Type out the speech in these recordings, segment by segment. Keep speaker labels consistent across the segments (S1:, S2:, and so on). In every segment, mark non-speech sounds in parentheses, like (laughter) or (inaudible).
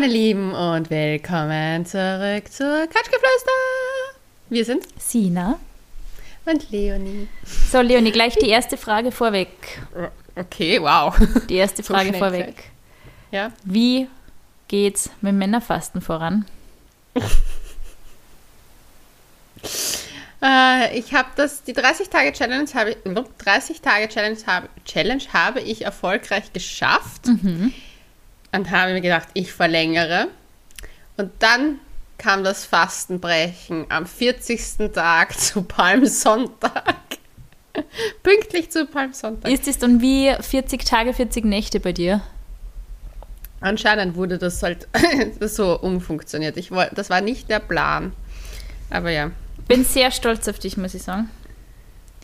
S1: meine Lieben, und willkommen zurück zur Couchgeflüster. Wir sind
S2: Sina.
S1: und Leonie.
S2: So, Leonie, gleich die erste Frage vorweg.
S1: Okay, wow.
S2: Die erste
S1: So
S2: Frage vorweg.
S1: gesagt. Ja,
S2: Wie geht's mit Männerfasten voran? (laughs)
S1: äh, ich habe das, die 30 Tage Challenge habe ich, 30 Tage Challenge habe, Challenge habe ich erfolgreich geschafft und habe mir gedacht, ich verlängere. Und dann kam das Fastenbrechen am 40. Tag (laughs) zu Palmsonntag. (laughs) Pünktlich zu Palmsonntag.
S2: Ist es dann wie 40 Tage, 40 Nächte bei dir?
S1: Anscheinend wurde das halt (laughs) so umfunktioniert. Ich wollte, das war nicht der Plan. Aber ja,
S2: Bin sehr stolz auf dich, muss ich sagen.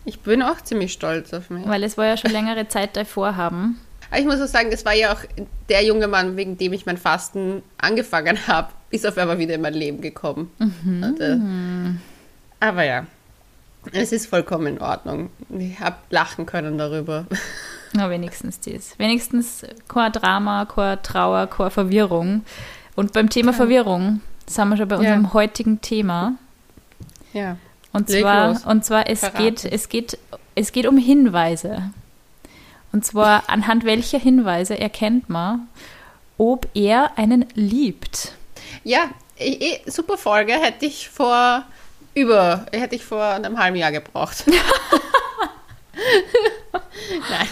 S1: ich bin auch ziemlich stolz auf mich.
S2: Weil es war ja schon längere Zeit dein Vorhaben.
S1: Aber ich muss auch sagen, das war ja auch der junge Mann, wegen dem ich mein Fasten angefangen habe, ist auf einmal wieder in mein Leben gekommen. Und, äh, aber ja, es ist vollkommen in Ordnung. Ich habe lachen können darüber.
S2: Na, wenigstens das. Wenigstens kein Drama, keine Trauer, keine Verwirrung. Und beim Thema Verwirrung sind wir schon bei unserem heutigen Thema.
S1: Ja.
S2: Und
S1: Leg
S2: zwar,
S1: los.
S2: und zwar es geht,
S1: es
S2: geht, es geht um Hinweise. Und zwar anhand welcher Hinweise erkennt man, ob er einen liebt.
S1: Ja, eh, eh, super Folge hätte ich vor über, hätte ich vor einem halben Jahr gebraucht. (laughs) Nein.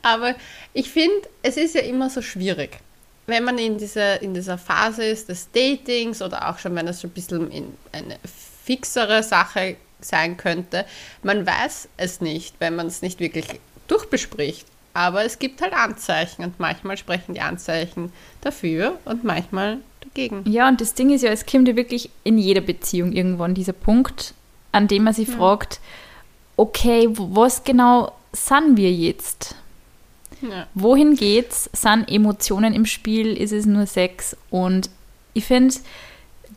S1: Aber ich finde, es ist ja immer so schwierig. Wenn man in dieser, in dieser Phase ist des Datings oder auch schon, wenn es schon ein bisschen in eine fixere Sache sein könnte, man weiß es nicht, wenn man es nicht wirklich durchbespricht. Aber es gibt halt Anzeichen und manchmal sprechen die Anzeichen dafür und manchmal dagegen.
S2: Ja, und das Ding ist ja, es kommt ja wirklich in jeder Beziehung irgendwann dieser Punkt, an dem man sich fragt, okay, was genau sind wir jetzt?
S1: Ja.
S2: Wohin geht's? Sind Emotionen im Spiel? Ist es nur Sex? Und ich finde,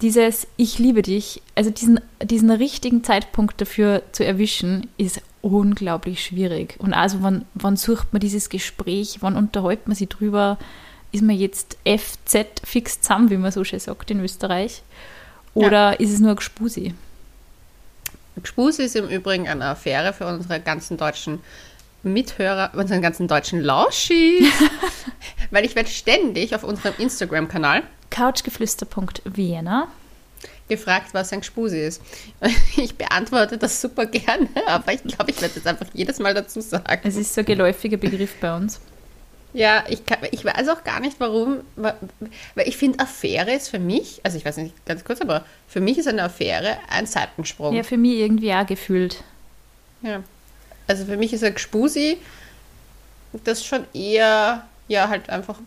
S2: dieses Ich liebe dich, also diesen, diesen richtigen Zeitpunkt dafür zu erwischen, ist unglaublich schwierig. Und also, wann, wann sucht man dieses Gespräch? Wann unterhält man sich drüber? Ist man jetzt FZ fix zusammen, wie man so schön sagt in Österreich? Oder ist es nur Gspusi?
S1: Spuse ist im Übrigen eine Affäre für unsere ganzen deutschen Mithörer, unseren ganzen deutschen Lauschis. (laughs) Weil ich werde ständig auf unserem Instagram-Kanal
S2: Couchgeflüster.vienna.
S1: gefragt, was ein Spuse ist. (laughs) Ich beantworte das super gerne, (laughs) aber ich glaube, ich werde jetzt einfach jedes Mal dazu sagen.
S2: Es ist so ein geläufiger Begriff bei uns.
S1: Ja, ich, kann, ich weiß auch gar nicht, warum, wa- weil ich finde, Affäre ist für mich, also ich weiß nicht ganz kurz, aber für mich ist eine Affäre ein Seitensprung.
S2: Ja, für mich irgendwie auch gefühlt.
S1: Ja. Also für mich ist ein Gspusi, das schon eher ja halt einfach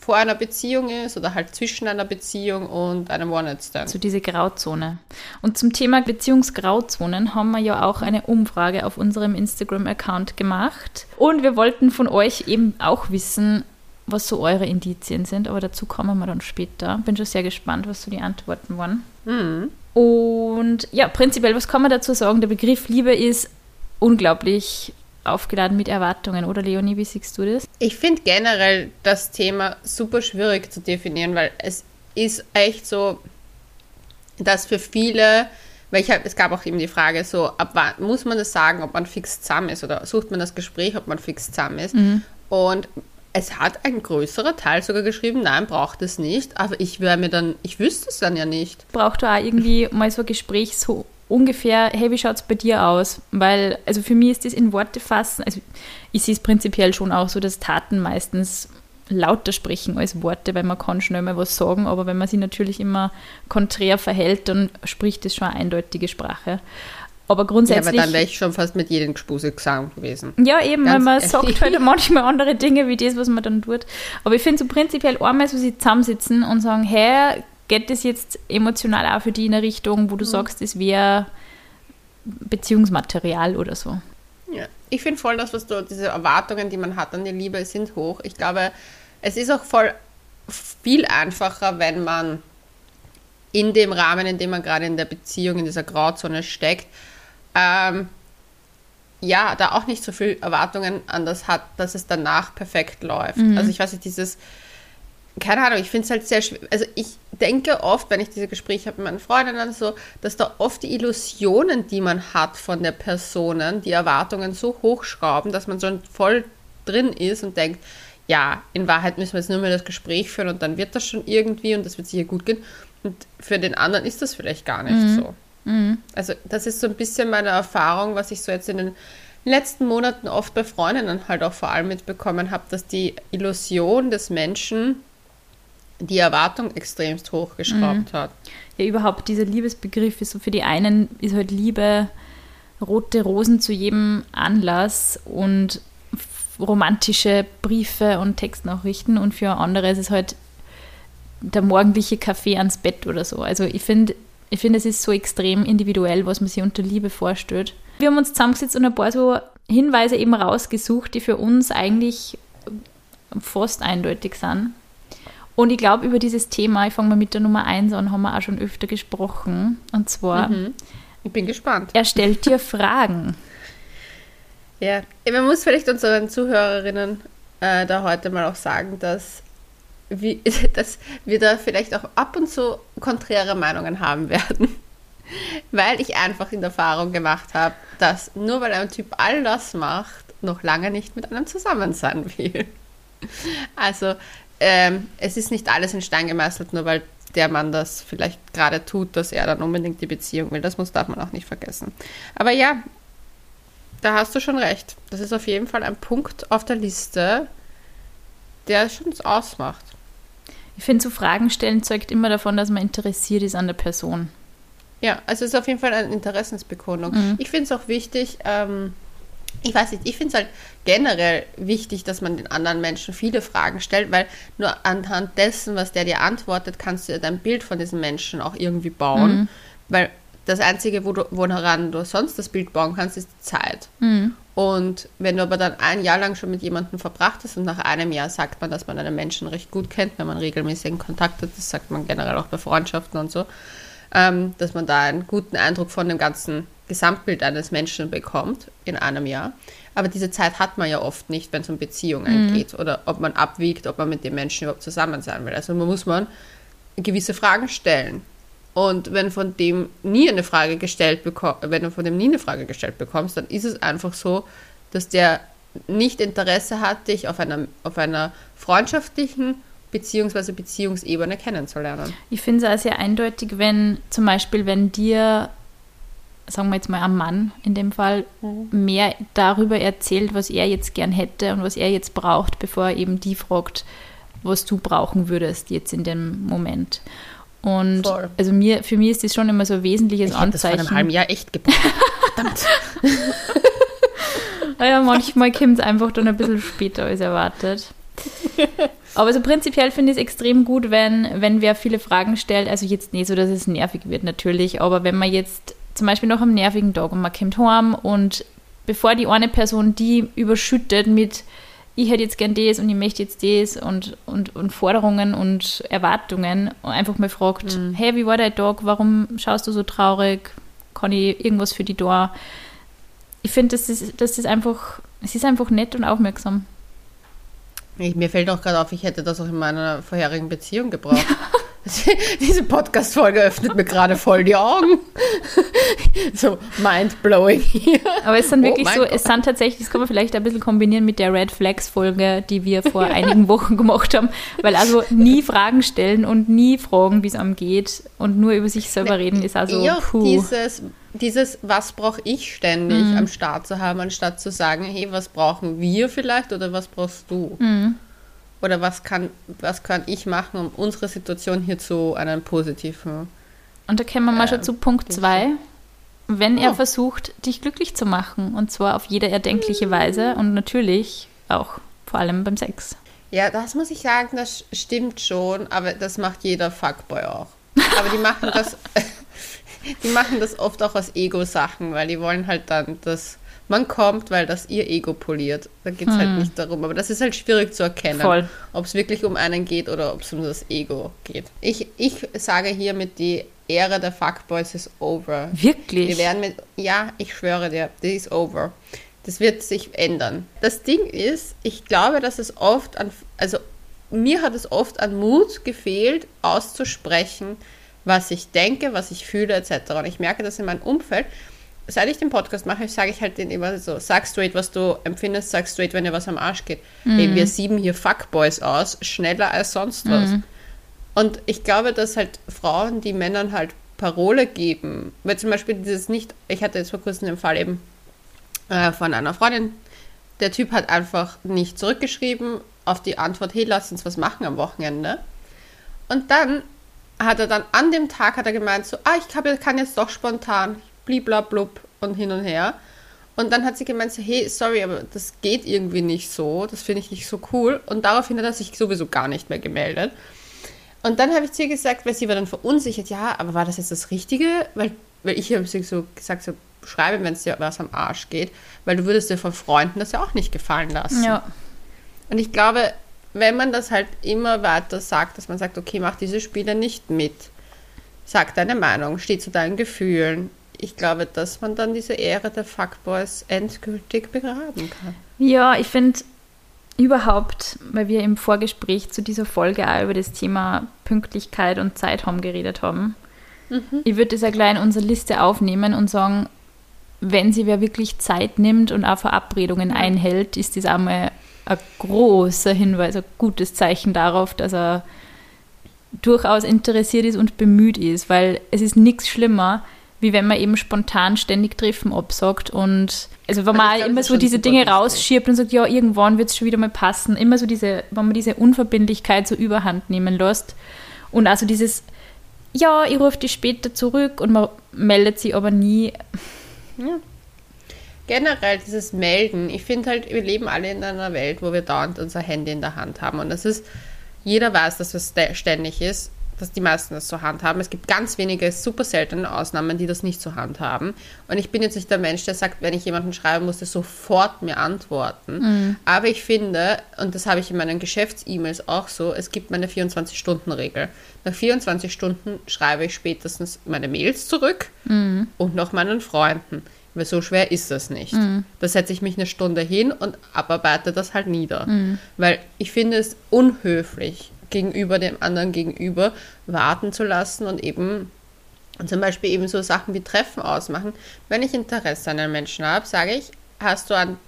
S1: vor einer Beziehung ist oder halt zwischen einer Beziehung und einem One-Night-Stand.
S2: So diese Grauzone. Und zum Thema Beziehungsgrauzonen haben wir ja auch eine Umfrage auf unserem Instagram-Account gemacht. Und wir wollten von euch eben auch wissen, was so eure Indizien sind. Aber dazu kommen wir dann später. Bin schon sehr gespannt, was so die Antworten waren.
S1: Mhm.
S2: Und ja, prinzipiell, was kann man dazu sagen? Der Begriff Liebe ist unglaublich aufgeladen mit Erwartungen, oder Leonie, wie siehst du das?
S1: Ich finde generell das Thema super schwierig zu definieren, weil es ist echt so, dass für viele, weil ich hab, es gab auch eben die Frage so, ab wann muss man das sagen, ob man fix zusammen ist oder sucht man das Gespräch, ob man fix zusammen ist. Und es hat ein größerer Teil sogar geschrieben, nein, braucht es nicht, aber ich wäre mir dann, ich wüsste es dann ja nicht.
S2: braucht da auch irgendwie mal so ein Gespräch, so ungefähr, hey, wie schaut es bei dir aus? Weil, also für mich ist das in Worte fassen, also ich sehe es prinzipiell schon auch so, dass Taten meistens lauter sprechen als Worte, weil man kann schnell mal was sagen, aber wenn man sich natürlich immer konträr verhält, dann spricht das schon eine eindeutige Sprache. Aber
S1: Ja,
S2: grundsätzlich...
S1: aber dann wäre ich schon fast mit jedem Gespuse zusammen gewesen.
S2: Ja, eben,
S1: Ganz
S2: weil man
S1: ehrlich.
S2: sagt halt (laughs) manchmal andere Dinge wie das, was man dann tut. Aber ich finde so prinzipiell einmal so sie zusammensitzen und sagen, hey, geht das jetzt emotional auch für die in eine Richtung, wo du sagst, das wäre Beziehungsmaterial oder so.
S1: Ja, ich finde voll das, was du, diese Erwartungen, die man hat an die Liebe, sind hoch. Ich glaube, es ist auch voll viel einfacher, wenn man in dem Rahmen, in dem man gerade in der Beziehung, in dieser Grauzone steckt, ähm, ja, da auch nicht so viel Erwartungen an das hat, dass es danach perfekt läuft. Also ich weiß nicht, dieses keine Ahnung, ich finde es halt sehr schwer. Also ich denke oft, wenn ich diese Gespräche habe mit meinen Freundinnen so, dass da oft die Illusionen, die man hat von der Person, die Erwartungen so hochschrauben, dass man so voll drin ist und denkt, ja, in Wahrheit müssen wir jetzt nur mehr das Gespräch führen und dann wird das schon irgendwie und das wird sicher gut gehen. Und für den anderen ist das vielleicht gar nicht mhm. so. Mhm. Also das ist so ein bisschen meine Erfahrung, was ich so jetzt in den letzten Monaten oft bei Freundinnen halt auch vor allem mitbekommen habe, dass die Illusion des Menschen die Erwartung extremst hochgeschraubt mhm. hat.
S2: Ja, überhaupt dieser Liebesbegriff ist so für die einen ist halt Liebe rote Rosen zu jedem Anlass und romantische Briefe und Textnachrichten und für andere ist es halt der morgendliche Kaffee ans Bett oder so. Also ich finde, ich finde, es ist so extrem individuell, was man sich unter Liebe vorstellt. Wir haben uns zusammengesetzt und ein paar so Hinweise eben rausgesucht, die für uns eigentlich fast eindeutig sind. Und ich glaube, über dieses Thema, ich fange mal mit der Nummer 1 an, haben wir auch schon öfter gesprochen. Und zwar,
S1: mhm. ich bin gespannt.
S2: Er stellt dir (laughs) Fragen.
S1: Ja, man muss vielleicht unseren Zuhörerinnen äh, da heute mal auch sagen, dass, wie, (laughs) dass wir da vielleicht auch ab und zu konträre Meinungen haben werden. (laughs) Weil ich einfach in Erfahrung gemacht habe, dass nur weil ein Typ all das macht, noch lange nicht mit einem zusammen sein will. Also ähm, es ist nicht alles in Stein gemeißelt, nur weil der Mann das vielleicht gerade tut, dass er dann unbedingt die Beziehung will. Das muss, darf man auch nicht vergessen. Aber ja, da hast du schon recht. Das ist auf jeden Fall ein Punkt auf der Liste, der schon ausmacht.
S2: Ich finde, so Fragen stellen zeugt immer davon, dass man interessiert ist an der Person.
S1: Ja, also es ist auf jeden Fall eine Interessensbekundung. Mhm. Ich finde es auch wichtig, ähm, ich weiß nicht, ich finde es halt generell wichtig, dass man den anderen Menschen viele Fragen stellt, weil nur anhand dessen, was der dir antwortet, kannst du dein Bild von diesem Menschen auch irgendwie bauen. Mhm. Weil das Einzige, wo du, woran du sonst das Bild bauen kannst, ist die Zeit. Mhm. Und wenn du aber dann ein Jahr lang schon mit jemandem verbracht hast und nach einem Jahr sagt man, dass man einen Menschen recht gut kennt, wenn man regelmäßigen Kontakt hat, das sagt man generell auch bei Freundschaften und so, ähm, dass man da einen guten Eindruck von dem ganzen Gesamtbild eines Menschen bekommt in einem Jahr. Aber diese Zeit hat man ja oft nicht, wenn es um Beziehungen mhm. geht oder ob man abwiegt, ob man mit dem Menschen überhaupt zusammen sein will. Also man muss man gewisse Fragen stellen. Und wenn von dem nie eine Frage gestellt bekommst, wenn du von dem nie eine Frage gestellt bekommst, dann ist es einfach so, dass der nicht Interesse hat, dich auf einer, auf einer freundschaftlichen bzw. Beziehungsebene kennenzulernen.
S2: Ich finde es auch sehr eindeutig, wenn zum Beispiel, wenn dir, sagen wir jetzt mal ein Mann in dem Fall, mhm. mehr darüber erzählt, was er jetzt gern hätte und was er jetzt braucht, bevor er eben die fragt, was du brauchen würdest jetzt in dem Moment. Und Voll. also mir, für mich ist das schon immer so ein wesentliches
S1: ich
S2: Anzeichen.
S1: Das vor einem halben Jahr echt gebraucht. Verdammt. (laughs)
S2: naja, manchmal kommt es einfach dann ein bisschen später als erwartet. Aber so prinzipiell finde ich es extrem gut, wenn, wenn wer viele Fragen stellt. Also jetzt nicht so, dass es nervig wird natürlich, aber wenn man jetzt zum Beispiel noch am nervigen Tag und man kommt heim und bevor die eine Person die überschüttet mit ich hätte jetzt gern das und ich möchte jetzt das und, und, und Forderungen und Erwartungen und einfach mal fragt, mhm. hey, wie war dein Tag? Warum schaust du so traurig? Kann ich irgendwas für die da? Ich finde, das ist, das ist einfach, es ist einfach nett und aufmerksam.
S1: Ich, mir fällt auch gerade auf, ich hätte das auch in meiner vorherigen Beziehung gebraucht. (laughs) (laughs) Diese Podcast-Folge öffnet mir gerade voll die Augen. (laughs) so mind-blowing hier.
S2: Aber es sind wirklich oh so, Gott. es sind tatsächlich, das kann man vielleicht ein bisschen kombinieren mit der Red Flags-Folge, die wir vor (laughs) einigen Wochen gemacht haben. Weil also nie Fragen stellen und nie fragen, wie es einem geht und nur über sich selber reden, ist also
S1: ja, puh. Dieses, dieses was brauche ich ständig mhm. am Start zu haben, anstatt zu sagen, hey, was brauchen wir vielleicht oder was brauchst du? Mhm. Oder was kann, was kann ich machen, um unsere Situation hier zu einem positiven.
S2: Und da kommen wir mal äh, schon zu Punkt 2. Wenn oh. er versucht, dich glücklich zu machen, und zwar auf jede erdenkliche mm. Weise und natürlich auch vor allem beim Sex.
S1: Ja, das muss ich sagen, das stimmt schon, aber das macht jeder Fuckboy auch. Aber die machen das, (laughs) die machen das oft auch aus Ego-Sachen, weil die wollen halt dann das man kommt, weil das ihr Ego poliert. Da geht es halt hm. halt nicht darum. Aber das ist halt schwierig zu erkennen, ob es wirklich um einen geht oder ob es um das Ego geht. Ich, ich sage hiermit, die Ära der Fuckboys ist over.
S2: Wirklich?
S1: Wir werden mit, ja, ich schwöre dir, die ist over. Das wird sich ändern. Das Ding ist, ich glaube, dass es oft an, also mir hat es oft an Mut gefehlt, auszusprechen, was ich denke, was ich fühle, etc. Und ich merke das in meinem Umfeld. Seit ich den Podcast mache, sage ich halt denen immer so, sag straight, was du empfindest, sag straight, wenn dir was am Arsch geht. Mhm. Ey, wir sieben hier Fuckboys aus, schneller als sonst was. Mhm. Und ich glaube, dass halt Frauen, die Männern halt Parole geben, weil zum Beispiel dieses nicht, ich hatte jetzt vor kurzem den Fall eben äh, von einer Freundin, der Typ hat einfach nicht zurückgeschrieben auf die Antwort, hey, lass uns was machen am Wochenende. Und dann hat er dann an dem Tag hat er gemeint so, ah, ich hab, kann jetzt doch spontan, bliblablub und hin und her. Und dann hat sie gemeint so, hey, sorry, aber das geht irgendwie nicht so, das finde ich nicht so cool. Und daraufhin hat er sich sowieso gar nicht mehr gemeldet. Und dann habe ich zu ihr gesagt, weil sie war dann verunsichert, ja, aber war das jetzt das Richtige? Weil, weil ich habe sie so gesagt, so schreibe, wenn es dir was am Arsch geht, weil du würdest dir von Freunden das ja auch nicht gefallen lassen. Ja. Und ich glaube, wenn man das halt immer weiter sagt, dass man sagt, okay, mach diese Spiele nicht mit, sag deine Meinung, steh zu deinen Gefühlen. Ich glaube, dass man dann diese Ehre der Fuckboys endgültig begraben kann.
S2: Ja, ich finde überhaupt, weil wir im Vorgespräch zu dieser Folge auch über das Thema Pünktlichkeit und Zeit haben geredet haben. Mhm. Ich würde das ja gleich in unsere Liste aufnehmen und sagen, wenn sie wer wirklich Zeit nimmt und auch Verabredungen einhält, ist das einmal ein großer Hinweis, ein gutes Zeichen darauf, dass er durchaus interessiert ist und bemüht ist, weil es ist nichts schlimmer, wie wenn man eben spontan ständig Treffen absagt und also wenn man immer so diese Dinge rausschiebt und sagt, ja, irgendwann wird es schon wieder mal passen, immer so diese, wenn man diese Unverbindlichkeit so überhand nehmen lässt und also dieses, ja, ich rufe dich später zurück und man meldet sich aber nie.
S1: Ja generell dieses Melden, ich finde halt, wir leben alle in einer Welt, wo wir dauernd unser Handy in der Hand haben. Und das ist, jeder weiß, dass es ständig ist, dass die meisten das zur Hand haben. Es gibt ganz wenige super seltene Ausnahmen, die das nicht zur Hand haben. Und ich bin jetzt nicht der Mensch, der sagt, wenn ich jemanden schreiben muss, der sofort mir antworten. Mhm. Aber ich finde, und das habe ich in meinen Geschäfts-E-Mails auch so, es gibt meine 24-Stunden-Regel. Nach 24 Stunden schreibe ich spätestens meine Mails zurück mhm. und noch meinen Freunden. Weil so schwer ist das nicht. Mhm. Da setze ich mich eine Stunde hin und abarbeite das halt nieder. Mhm. Weil ich finde es unhöflich, gegenüber dem anderen gegenüber warten zu lassen und eben zum Beispiel eben so Sachen wie Treffen ausmachen. Wenn ich Interesse an einem Menschen habe, sage ich, hast du an,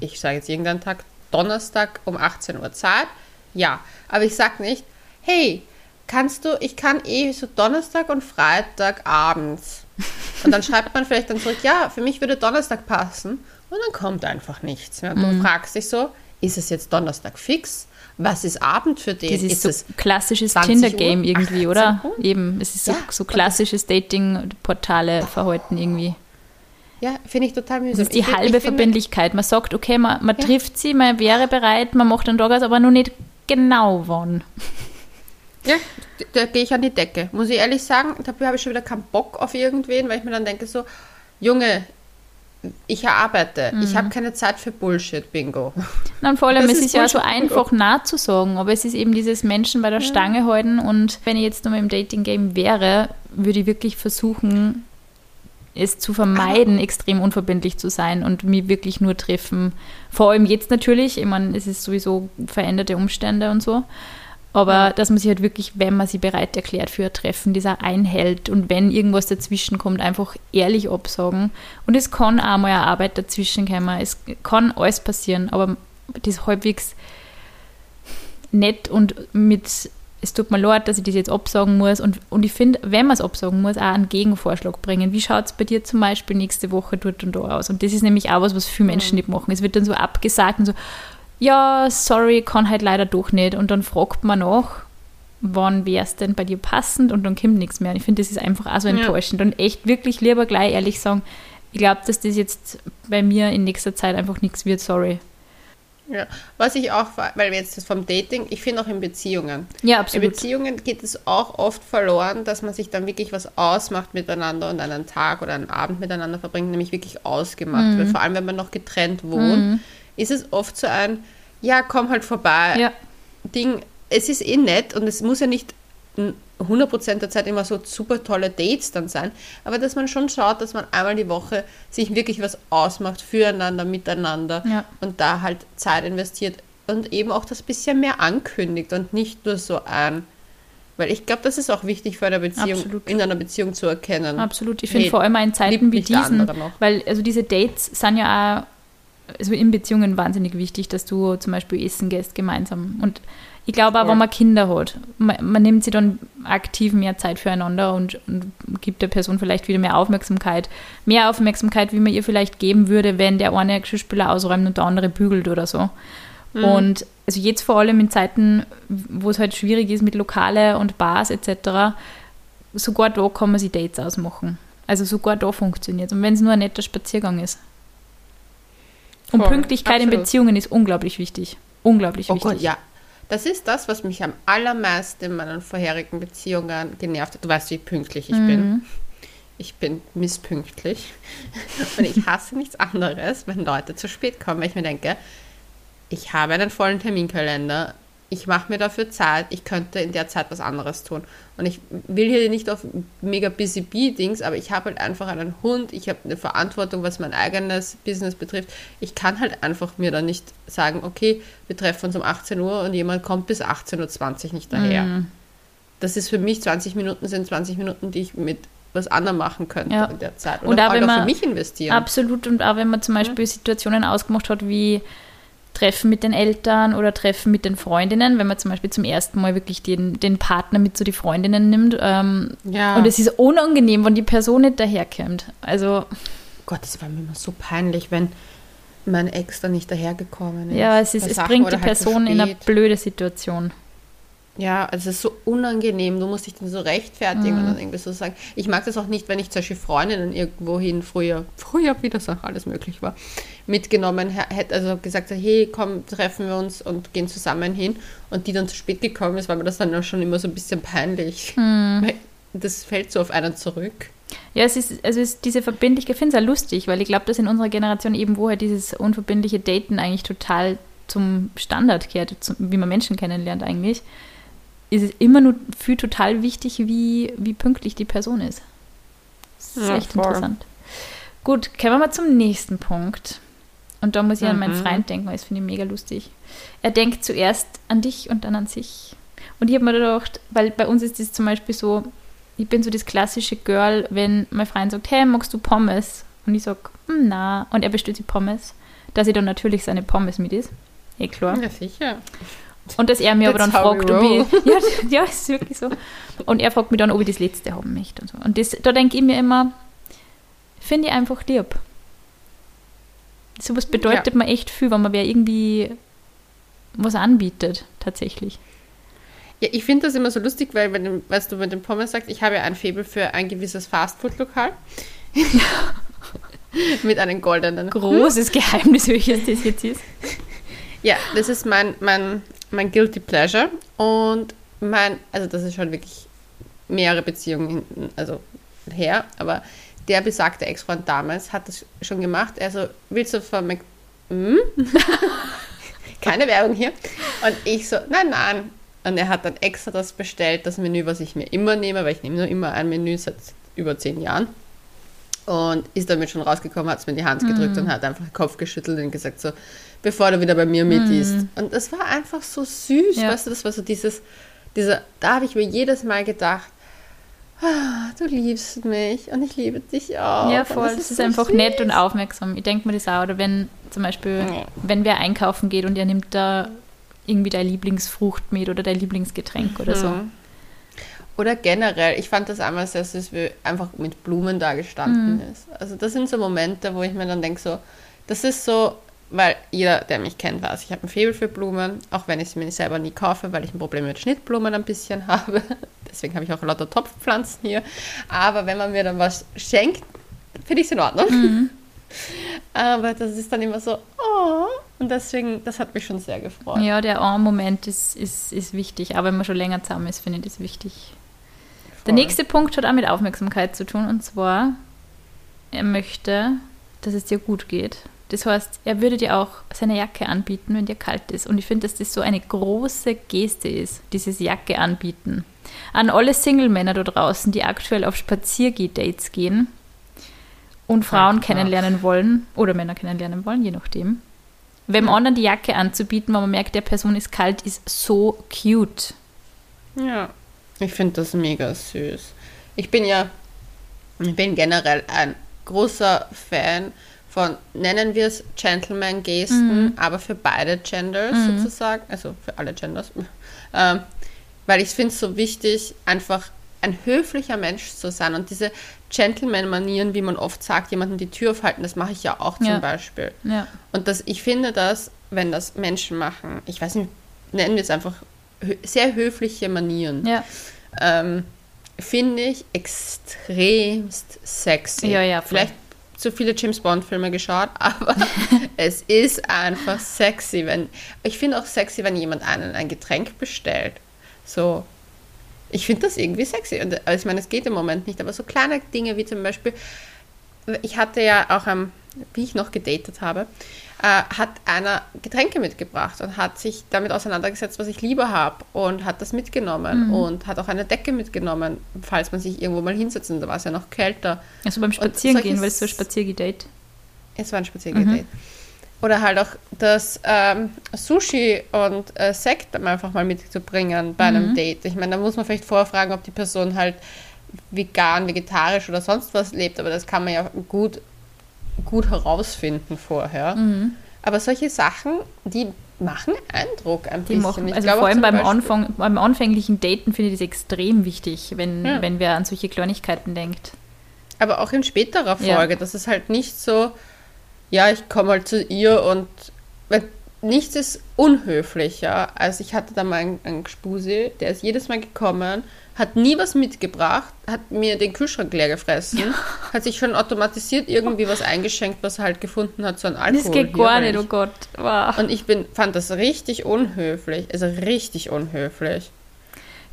S1: ich sage jetzt irgendeinen Tag, Donnerstag um 18 Uhr Zeit? Ja. Aber ich sage nicht, hey, kannst du, ich kann eh so Donnerstag und Freitag abends und dann schreibt man vielleicht dann zurück, ja, für mich würde Donnerstag passen. Und dann kommt einfach nichts. Ja. Du mhm. fragst dich so, ist es jetzt Donnerstag fix? Was ist Abend für den?
S2: Das ist, ist so klassisches Tinder-Game irgendwie, oder? Eben, es ist ja, so, so klassisches Dating-Portale verhalten irgendwie.
S1: Ja, finde ich total mühsam.
S2: Das ist die ich halbe Verbindlichkeit. Man sagt, okay, man, man ja. trifft sie, man wäre bereit, man macht einen Tag aus, aber nur nicht genau wann.
S1: Ja, da gehe ich an die Decke. Muss ich ehrlich sagen, dafür habe ich schon wieder keinen Bock auf irgendwen, weil ich mir dann denke so, Junge, ich arbeite, mhm. ich habe keine Zeit für Bullshit, Bingo.
S2: Nein, vor allem, das es ist, ist ja so einfach nachzusagen, aber es ist eben dieses Menschen bei der ja. Stange halten und wenn ich jetzt nur im Dating-Game wäre, würde ich wirklich versuchen, es zu vermeiden, aber extrem unverbindlich zu sein und mich wirklich nur treffen. Vor allem jetzt natürlich, ich meine, es ist sowieso veränderte Umstände und so. Aber dass man sich halt wirklich, wenn man sie bereit erklärt für ein Treffen, dieser einhält und wenn irgendwas dazwischen kommt, einfach ehrlich absagen. Und es kann auch mal eine Arbeit dazwischen kommen. Es kann alles passieren, aber das halbwegs nett und mit, es tut mir leid, dass ich das jetzt absagen muss. Und, und ich finde, wenn man es absagen muss, auch einen Gegenvorschlag bringen. Wie schaut es bei dir zum Beispiel nächste Woche dort und da aus? Und das ist nämlich auch was, was viele Menschen mhm. nicht machen. Es wird dann so abgesagt und so, ja, sorry, kann halt leider doch nicht. Und dann fragt man nach, wann wäre es denn bei dir passend und dann kommt nichts mehr. Und ich finde, das ist einfach auch so enttäuschend. Ja. Und echt wirklich lieber gleich ehrlich sagen, ich glaube, dass das jetzt bei mir in nächster Zeit einfach nichts wird, sorry.
S1: Ja, was ich auch, weil wir jetzt das vom Dating, ich finde auch in Beziehungen.
S2: Ja, absolut.
S1: In Beziehungen geht es auch oft verloren, dass man sich dann wirklich was ausmacht miteinander und einen Tag oder einen Abend miteinander verbringt, nämlich wirklich ausgemacht mhm. wird. Vor allem, wenn man noch getrennt wohnt. Mhm ist es oft so ein, ja, komm halt vorbei. Ja. Ding, es ist eh nett und es muss ja nicht 100% der Zeit immer so super tolle Dates dann sein, aber dass man schon schaut, dass man einmal die Woche sich wirklich was ausmacht, füreinander, miteinander ja. und da halt Zeit investiert, und eben auch das bisschen mehr ankündigt und nicht nur so ein. Weil ich glaube, das ist auch wichtig für eine Beziehung,
S2: Absolut.
S1: in einer Beziehung zu erkennen.
S2: Absolut. Ich finde vor allem in Zeiten wie diesen, weil also diese Dates sind ja auch also in Beziehungen wahnsinnig wichtig, dass du zum Beispiel essen gehst gemeinsam. Und ich glaube auch,
S1: Voll.
S2: wenn man Kinder hat, man, man nimmt sich dann aktiv mehr Zeit füreinander und, und gibt der Person vielleicht wieder mehr Aufmerksamkeit. Mehr Aufmerksamkeit, wie man ihr vielleicht geben würde, wenn der eine Geschirrspüler ausräumt und der andere bügelt oder so.
S1: Mhm.
S2: Und also jetzt vor allem in Zeiten, wo es halt schwierig ist mit Lokale und Bars etc., sogar da kann man sich Dates ausmachen. Also sogar da funktioniert Und wenn es nur ein netter Spaziergang ist. Und
S1: Voll,
S2: Pünktlichkeit in
S1: absolut.
S2: Beziehungen ist unglaublich wichtig. Unglaublich
S1: Oh
S2: wichtig.
S1: Gott, ja. Das ist das, was mich am allermeisten in meinen vorherigen Beziehungen genervt hat. Du weißt, wie pünktlich ich bin.
S2: Mhm.
S1: Ich bin misspünktlich. (laughs) Und ich hasse nichts anderes, wenn Leute zu spät kommen, weil ich mir denke, ich habe einen vollen Terminkalender. Ich mache mir dafür Zeit. Ich könnte in der Zeit was anderes tun. Und ich will hier nicht auf mega busy bee-Dings, aber ich habe halt einfach einen Hund. Ich habe eine Verantwortung, was mein eigenes Business betrifft. Ich kann halt einfach mir dann nicht sagen, okay, wir treffen uns um 18 Uhr und jemand kommt bis 18.20 Uhr nicht daher.
S2: Mhm.
S1: Das ist für mich 20 Minuten, sind 20 Minuten, die ich mit was anderem machen könnte
S2: Ja.
S1: in der Zeit.
S2: Und
S1: Oder
S2: auch
S1: halt
S2: wenn
S1: auch für
S2: man-
S1: mich investieren.
S2: Absolut. Und auch wenn man zum Beispiel Situationen ausgemacht hat, wie Treffen mit den Eltern oder Treffen mit den Freundinnen, wenn man zum Beispiel zum ersten Mal wirklich den, den Partner mit zu die Freundinnen nimmt. Ähm,
S1: Ja.
S2: Und es ist unangenehm, wenn die Person nicht daherkommt. Also,
S1: Gott, das war mir immer so peinlich, wenn mein Ex dann nicht dahergekommen ist.
S2: ja, es, ist, es bringt die
S1: halt
S2: Person in eine blöde Situation.
S1: Ja, also es ist so unangenehm. Du musst dich dann so rechtfertigen
S2: Mhm.
S1: und dann irgendwie so sagen. Ich mag das auch nicht, wenn ich zum Beispiel Freundinnen irgendwohin früher, früher, wie das auch alles möglich war, mitgenommen hä- hätte, also gesagt, hey, komm, treffen wir uns und gehen zusammen hin und die dann zu spät gekommen ist, war mir das dann auch schon immer so ein bisschen peinlich.
S2: Mhm.
S1: Weil Das fällt so auf einen zurück.
S2: Ja, es ist, also es ist diese Verbindlichkeit, ich finde es auch lustig, weil ich glaube, dass in unserer Generation eben, wo halt dieses unverbindliche Daten eigentlich total zum Standard kehrt, zum, wie man Menschen kennenlernt eigentlich, ist es immer nur für total wichtig, wie, wie pünktlich die Person ist. Das ist
S1: Ja,
S2: echt
S1: voll.
S2: interessant. Gut, kommen wir mal zum nächsten Punkt. Und da muss ich an meinen
S1: Mhm.
S2: Freund denken, weil das finde ich mega lustig. Er denkt zuerst an dich und dann an sich. Und ich habe mir gedacht, weil bei uns ist es zum Beispiel so, ich bin so das klassische Girl, wenn mein Freund sagt, hey, magst du Pommes? Und ich sage, hm, na. Und er bestellt die Pommes, dass ich dann natürlich seine Pommes mit ist. Eh klar.
S1: Ja, sicher.
S2: Und dass er mir aber dann fragt, ob ich. (laughs) Ja, ja, ist wirklich so. Und er fragt mich dann, ob ich das letzte haben möchte und so. Und das, da denke ich mir immer, finde ich einfach lieb. Sowas bedeutet mir echt viel, wenn man wer irgendwie was anbietet, tatsächlich.
S1: Ja, ich finde das immer so lustig, weil, wenn, du- weißt du, mit dem Pommes sagt, ich habe ja ein Faible für ein gewisses Fastfood-Lokal. (laughs) mit einem goldenen
S2: Großes Geheimnis, welches das jetzt ist.
S1: Ja, das ist mein, mein, mein Guilty Pleasure. Und mein, also das ist schon wirklich mehrere Beziehungen also her, aber der besagte Ex-Freund damals hat das schon gemacht. Also, willst du von Mc... Hm? (laughs) Keine Werbung hier. Und ich so, nein, nein. Und er hat dann extra das bestellt, das Menü, was ich mir immer nehme, weil ich nehme nur immer ein Menü seit über zehn Jahren. Und ist damit schon rausgekommen, hat es mir in die Hand gedrückt und hat einfach den Kopf geschüttelt und gesagt so, bevor du wieder bei mir mit isst. Und das war einfach so süß,
S2: Ja.
S1: weißt du, das war so dieses, dieser, da habe ich mir jedes Mal gedacht, ah, du liebst mich und ich liebe dich auch.
S2: Ja, voll. Das ist
S1: so
S2: einfach
S1: süß.
S2: nett und aufmerksam. Ich denke mir das auch. Oder wenn zum Beispiel,
S1: Ja.
S2: wenn wer einkaufen geht und er nimmt da irgendwie deine Lieblingsfrucht mit oder dein Lieblingsgetränk oder so.
S1: Oder generell, ich fand das einmal sehr süß, wie einfach mit Blumen da gestanden
S2: Mhm.
S1: ist. Also das sind so Momente, wo ich mir dann denke, so, das ist so, weil jeder, der mich kennt, weiß, ich habe ein Faible für Blumen, auch wenn ich sie mir selber nie kaufe, weil ich ein Problem mit Schnittblumen ein bisschen (laughs) habe. Deswegen habe ich auch lauter Topfpflanzen hier. Aber wenn man mir dann was schenkt, finde ich es in Ordnung.
S2: Mhm. (laughs)
S1: Aber das ist dann immer so, oh, und deswegen, das hat mich schon sehr gefreut.
S2: Ja, der Moment ist, ist, ist wichtig. Aber wenn man schon länger zusammen ist, finde ich das wichtig. Der nächste Punkt hat auch mit Aufmerksamkeit zu tun. Und zwar, er möchte, dass es dir gut geht. Das heißt, er würde dir auch seine Jacke anbieten, wenn dir kalt ist. Und ich finde, dass das so eine große Geste ist, dieses Jacke anbieten. An alle Single-Männer da draußen, die aktuell auf Spaziergeh-Dates gehen und Frauen
S1: Sagt
S2: kennenlernen wollen oder Männer kennenlernen wollen, je nachdem. Wem anderen die Jacke anzubieten, weil man merkt, der Person ist kalt, ist so cute.
S1: Ja, ich finde das mega süß. Ich bin ja, ich bin generell ein großer Fan von, nennen wir es Gentleman-Gesten,
S2: Mhm.
S1: aber für beide Genders sozusagen, also für alle Genders. (laughs) Ähm, weil ich finde es so wichtig, einfach ein höflicher Mensch zu sein und diese Gentleman-Manieren, wie man oft sagt, jemandem die Tür aufhalten, das mache ich ja auch zum
S2: Ja.
S1: Beispiel.
S2: Ja.
S1: Und das, ich finde das, wenn das Menschen machen, ich weiß nicht, nennen wir es einfach sehr höfliche Manieren,
S2: Ja.
S1: ähm, finde ich extremst sexy.
S2: Ja, ja, voll.
S1: Vielleicht zu viele James Bond-Filme geschaut, (laughs) aber (laughs) es ist einfach sexy, wenn. Ich finde auch sexy, wenn jemand einen ein Getränk bestellt. So. Ich finde das irgendwie sexy. Und also ich meine, es geht im Moment nicht, aber so kleine Dinge wie zum Beispiel, ich hatte ja auch, ähm, wie ich noch gedatet habe, hat einer Getränke mitgebracht und hat sich damit auseinandergesetzt, was ich lieber habe und hat das mitgenommen und hat auch eine Decke mitgenommen, falls man sich irgendwo mal hinsetzt und da war es ja noch kälter.
S2: Also beim Spazierengehen, weil es so ein Spaziergedate.
S1: Es war ein Spaziergedate. Oder halt auch das ähm, Sushi und äh, Sekt einfach mal mitzubringen bei einem Date. Ich meine, da muss man vielleicht vorfragen, ob die Person halt vegan, vegetarisch oder sonst was lebt, aber das kann man ja gut, gut herausfinden vorher. Aber solche Sachen, die machen Eindruck ein
S2: Die
S1: bisschen.
S2: machen,
S1: Ich
S2: also vor allem beim, Anfang, beim anfänglichen Daten finde ich das extrem wichtig, wenn,
S1: Ja.
S2: wenn wer an solche Kleinigkeiten denkt.
S1: Aber auch in späterer
S2: Ja.
S1: Folge, das ist halt nicht so, ja, ich komme halt zu ihr und weil nichts ist unhöflicher. Also ich hatte da mal einen, einen Spusi, der ist jedes Mal gekommen, hat nie was mitgebracht, hat mir den Kühlschrank leer gefressen, hat sich schon automatisiert irgendwie was eingeschenkt, was er halt gefunden hat, so ein Alkohol.
S2: Das geht gar nicht,
S1: ich-
S2: oh Gott. Wow.
S1: Und ich bin, fand das richtig unhöflich, also richtig unhöflich.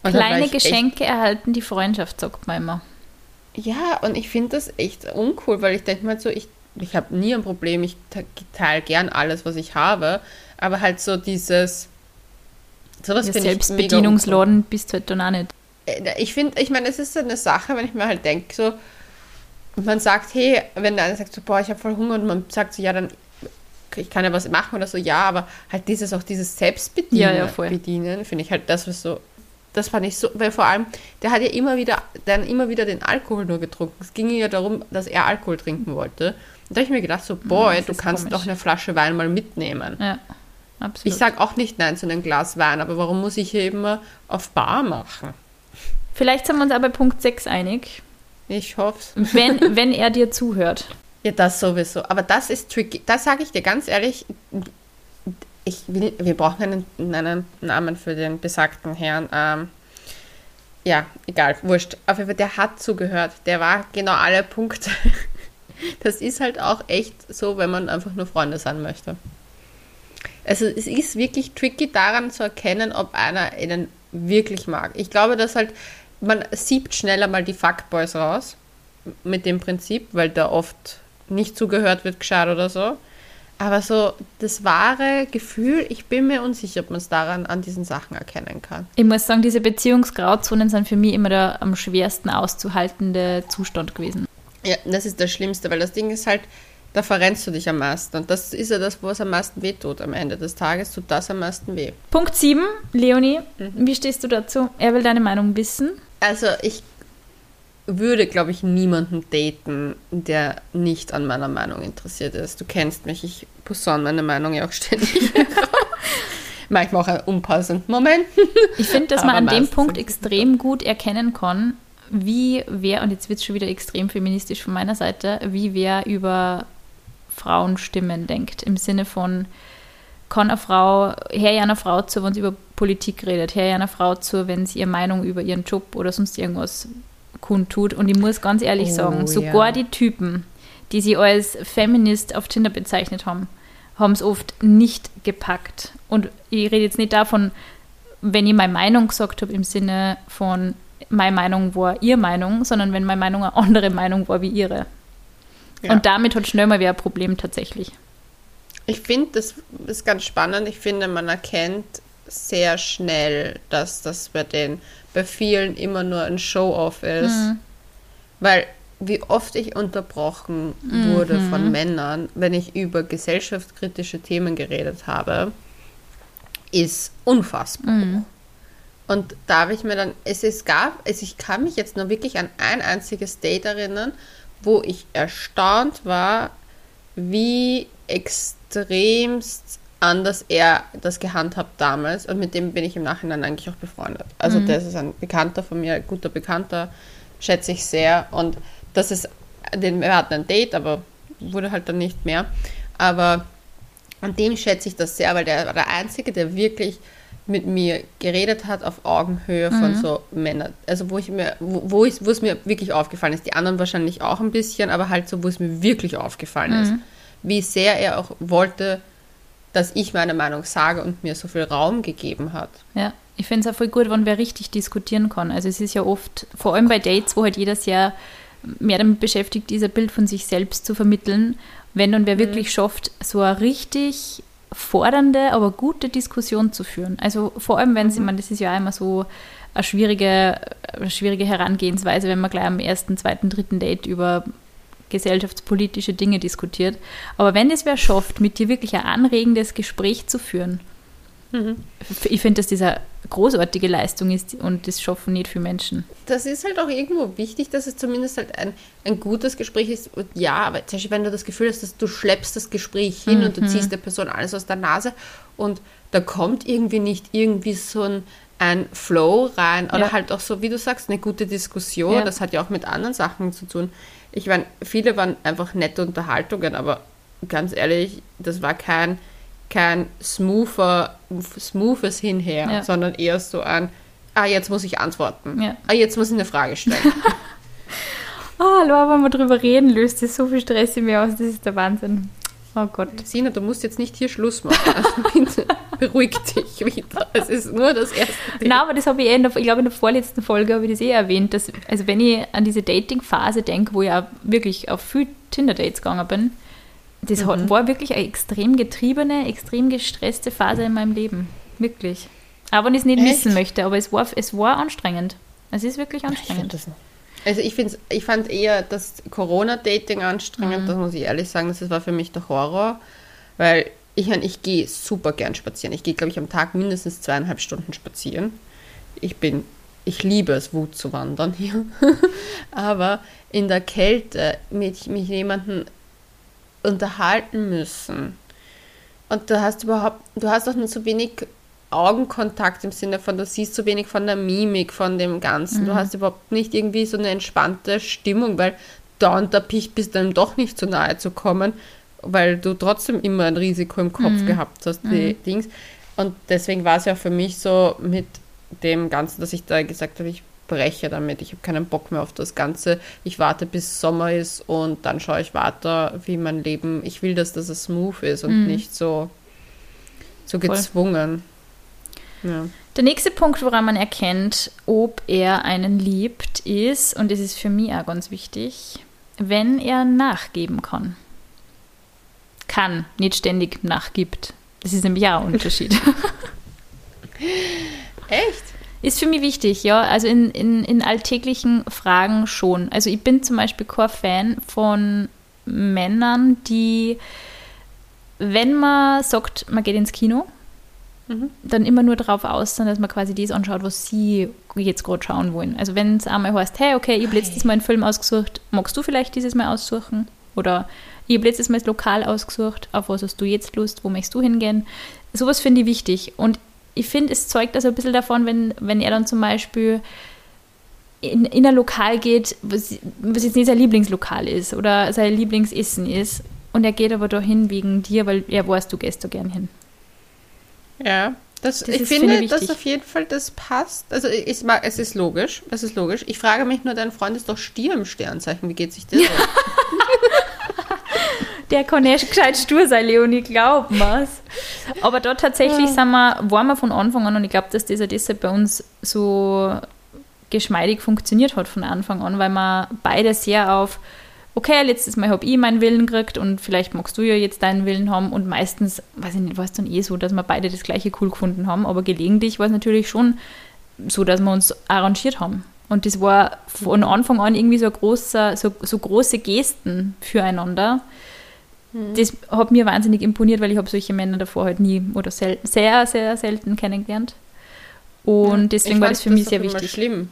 S1: Und
S2: Kleine
S1: ich echt
S2: Geschenke erhalten die Freundschaft, sagt man immer.
S1: Ja, und ich finde das echt uncool, weil ich denke mal so, ich, ich habe nie ein Problem, ich te- teile gern alles, was ich habe, aber halt so dieses, sowas ich mega uncool.
S2: Selbstbedienungsladen bist du halt dann auch nicht.
S1: Äh, Ich finde, ich meine, es ist so eine Sache, wenn ich mir halt denke, so, man sagt, hey, wenn der eine sagt so, boah, ich habe voll Hunger und man sagt so, ja, dann ich kann ja was machen oder so, ja, aber halt dieses auch dieses Selbstbedienen
S2: Ja, ja,
S1: bedienen, finde ich halt das, was so, das fand ich so, weil vor allem, der hat ja immer wieder, dann immer wieder den Alkohol nur getrunken. Es ging ja darum, dass er Alkohol trinken wollte. Und da habe ich mir gedacht, so, boy,
S2: das
S1: du kannst
S2: komisch.
S1: doch eine Flasche Wein mal mitnehmen.
S2: Ja, absolut.
S1: Ich sage auch nicht nein zu einem Glas Wein, aber warum muss ich hier immer auf Bar machen?
S2: Vielleicht sind wir uns aber bei Punkt 6 einig,
S1: Ich hoffe
S2: wenn, (laughs) wenn er dir zuhört.
S1: Ja, das sowieso. Aber das ist tricky. Das sage ich dir ganz ehrlich. Ich will, wir brauchen einen, einen Namen für den besagten Herrn. Ähm, ja, egal, wurscht. Auf jeden Fall, der hat zugehört. Der war genau alle Punkte. (laughs) Das ist halt auch echt so, wenn man einfach nur Freunde sein möchte. Also es ist wirklich tricky daran zu erkennen, ob einer einen wirklich mag. Ich glaube, dass halt, man siebt schneller mal die Fuckboys raus mit dem Prinzip, weil da oft nicht zugehört wird, gescheit oder so. Aber so das wahre Gefühl, ich bin mir unsicher, ob man es daran an diesen Sachen erkennen kann.
S2: Ich muss sagen, diese Beziehungsgrauzonen sind für mich immer der am schwersten auszuhaltende Zustand gewesen.
S1: Ja, das ist das Schlimmste, weil das Ding ist halt, da verrennst du dich am meisten. Und das ist ja das, was am meisten weh tut. Am Ende des Tages tut das am meisten weh.
S2: Punkt 7, Leonie,
S1: Mhm.
S2: wie stehst du dazu? Er will deine Meinung wissen.
S1: Also ich würde, glaube ich, niemanden daten, der nicht an meiner Meinung interessiert ist. Du kennst mich, ich posaune meine Meinung ja auch ständig. (laughs) Manchmal auch an unpassenden Momenten.
S2: Ich finde, dass man an dem Punkt extrem gut erkennen kann, wie wer, und jetzt wird es schon wieder extrem feministisch von meiner Seite, wie wer über Frauenstimmen denkt. Im Sinne von, kann eine Frau, her ja einer Frau zu, wenn sie über Politik redet, her ja einer Frau zu, wenn sie ihre Meinung über ihren Job oder sonst irgendwas kundtut. Und ich muss ganz ehrlich
S1: Oh,
S2: sagen, sogar
S1: ja.
S2: die Typen, die sie als Feminist auf Tinder bezeichnet haben, haben es oft nicht gepackt. Und ich rede jetzt nicht davon, wenn ich meine Meinung gesagt habe, im Sinne von, meine Meinung war ihre Meinung, sondern wenn meine Meinung eine andere Meinung war wie ihre.
S1: Ja.
S2: Und damit hat schnell mal wer ein Problem tatsächlich.
S1: Ich finde, das ist ganz spannend. Ich finde, man erkennt sehr schnell, dass das bei den bei vielen immer nur ein Show-off ist. Weil wie oft ich unterbrochen wurde von Männern, wenn ich über gesellschaftskritische Themen geredet habe, ist unfassbar. Und da habe ich mir dann, es, es gab, es, ich kann mich jetzt nur wirklich an ein einziges Date erinnern, wo ich erstaunt war, wie extremst anders er das gehandhabt damals. Und mit dem bin ich im Nachhinein eigentlich auch befreundet. Also das ist ein Bekannter von mir, ein guter Bekannter, schätze ich sehr. Und das ist, den, wir hatten ein Date, aber wurde halt dann nicht mehr. Aber an dem schätze ich das sehr, weil der war der Einzige, der wirklich mit mir geredet hat auf Augenhöhe von so Männern. Also wo ich mir, wo, wo, ich, wo es mir wirklich aufgefallen ist. Die anderen wahrscheinlich auch ein bisschen, aber halt so, wo es mir wirklich aufgefallen ist. Wie sehr er auch wollte, dass ich meine Meinung sage und mir so viel Raum gegeben hat.
S2: Ja, ich finde es auch voll gut, wenn wer richtig diskutieren kann. Also es ist ja oft, vor allem bei Dates, wo halt jeder sehr mehr damit beschäftigt ist, ein Bild von sich selbst zu vermitteln, wenn dann wer wirklich schafft, so eine richtig fordernde, aber gute Diskussion zu führen. Also vor allem, wenn sie, man, das ist ja immer so eine schwierige, eine schwierige Herangehensweise, wenn man gleich am ersten, zweiten, dritten Date über gesellschaftspolitische Dinge diskutiert. Aber wenn es wer schafft, mit dir wirklich ein anregendes Gespräch zu führen, ich finde, dass das eine großartige Leistung ist und das schaffen nicht viele Menschen.
S1: Das ist halt auch irgendwo wichtig, dass es zumindest halt ein, ein gutes Gespräch ist. Und ja, aber zum Beispiel, wenn du das Gefühl hast, dass du schleppst das Gespräch hin und du ziehst der Person alles aus der Nase und da kommt irgendwie nicht irgendwie so ein, ein Flow rein oder
S2: Ja.
S1: halt auch so, wie du sagst, eine gute Diskussion.
S2: Ja.
S1: Das hat ja auch mit anderen Sachen zu tun. Ich meine, viele waren einfach nette Unterhaltungen, aber ganz ehrlich, das war kein, kein smoother, smoothes Hinher,
S2: Ja.
S1: sondern eher so ein, ah, jetzt muss ich antworten. Ah, jetzt muss ich eine Frage stellen. (laughs)
S2: Ah, Laura, wenn wir drüber reden, löst das so viel Stress in mir aus. Das ist der Wahnsinn. Oh Gott.
S1: Sina, du musst jetzt nicht hier Schluss machen. Also (laughs) bitte beruhig dich wieder. Es ist nur das erste Date.
S2: Nein, aber das habe ich eh in der, ich glaube in der vorletzten Folge habe ich das eh erwähnt, dass, also wenn ich an diese Dating-Phase denke, wo ich auch wirklich auf viel Tinder-Dates gegangen bin, das hat, war wirklich eine extrem getriebene, extrem gestresste Phase in meinem Leben. Wirklich. Auch wenn ich es nicht
S1: Echt?
S2: missen möchte, aber es war, es war anstrengend. Es ist wirklich
S1: Ich
S2: anstrengend.
S1: das Also ich, find's, ich fand eher das Corona-Dating anstrengend, das muss ich ehrlich sagen. Das war für mich der Horror, weil ich, ich gehe super gern spazieren. Ich gehe, glaube ich, am Tag mindestens zweieinhalb Stunden spazieren. Ich bin, ich liebe es, Wut zu wandern hier. (laughs) Aber in der Kälte mit mich jemanden unterhalten müssen. Und du hast überhaupt, du hast auch nur so wenig Augenkontakt im Sinne von, du siehst so wenig von der Mimik, von dem Ganzen. Du hast überhaupt nicht irgendwie so eine entspannte Stimmung, weil dauernd erpicht bist, dann doch nicht zu nahe zu kommen, weil du trotzdem immer ein Risiko im Kopf gehabt hast, die Dings. Und deswegen war es ja für mich so mit dem Ganzen, dass ich da gesagt habe, ich breche damit. Ich habe keinen Bock mehr auf das Ganze. Ich warte, bis Sommer ist und dann schaue ich weiter, wie mein Leben. Ich will, dass das smooth ist und nicht so, so
S2: Voll.
S1: Ja.
S2: Der nächste Punkt, woran man erkennt, ob er einen liebt, ist, und das ist für mich auch ganz wichtig, wenn er nachgeben kann. Kann, nicht ständig nachgibt. Das ist nämlich auch ein Unterschied. (laughs)
S1: Echt?
S2: Ist für mich wichtig, ja. Also in, in, in alltäglichen Fragen schon. Also ich bin zum Beispiel kein Fan von Männern, die, wenn man sagt, man geht ins Kino, dann immer nur darauf aus sind, dass man quasi das anschaut, was sie jetzt gerade schauen wollen. Also wenn es einmal heißt, hey, okay, ich habe letztes Mal einen Film ausgesucht, magst du vielleicht dieses Mal aussuchen? Oder ich habe letztes Mal das Lokal ausgesucht, auf was hast du jetzt Lust, wo möchtest du hingehen? Sowas finde ich wichtig. Und ich finde, es zeugt also ein bisschen davon, wenn, wenn er dann zum Beispiel in, in ein Lokal geht, was, was jetzt nicht sein Lieblingslokal ist oder sein Lieblingsessen ist. Und er geht aber dahin wegen dir, weil er weiß, du gehst da gern hin.
S1: Ja. Das,
S2: Das
S1: ich
S2: ist,
S1: finde, dass auf jeden Fall das passt. Also ich mag, es ist logisch, es ist logisch. Ich frage mich nur, dein Freund ist doch Stier im Sternzeichen. Wie geht sich das?
S2: Der kann echt gescheit stur sein, Leonie, glaub mir's. Aber da tatsächlich sind wir, waren wir von Anfang an und ich glaube, dass das auch deshalb bei uns so geschmeidig funktioniert hat von Anfang an, weil wir beide sehr auf, okay, letztes Mal habe ich meinen Willen gekriegt und vielleicht magst du ja jetzt deinen Willen haben und meistens, weiß ich nicht, war es dann eh so, dass wir beide das gleiche cool gefunden haben, aber gelegentlich war es natürlich schon so, dass wir uns arrangiert haben. Und das war von Anfang an irgendwie so, ein großer, so, so große Gesten füreinander. Mhm. Das hat mir wahnsinnig imponiert, weil ich habe solche Männer davor halt nie oder sel sehr, sehr selten kennengelernt. Und deswegen war das für das mich sehr wichtig.
S1: schlimm.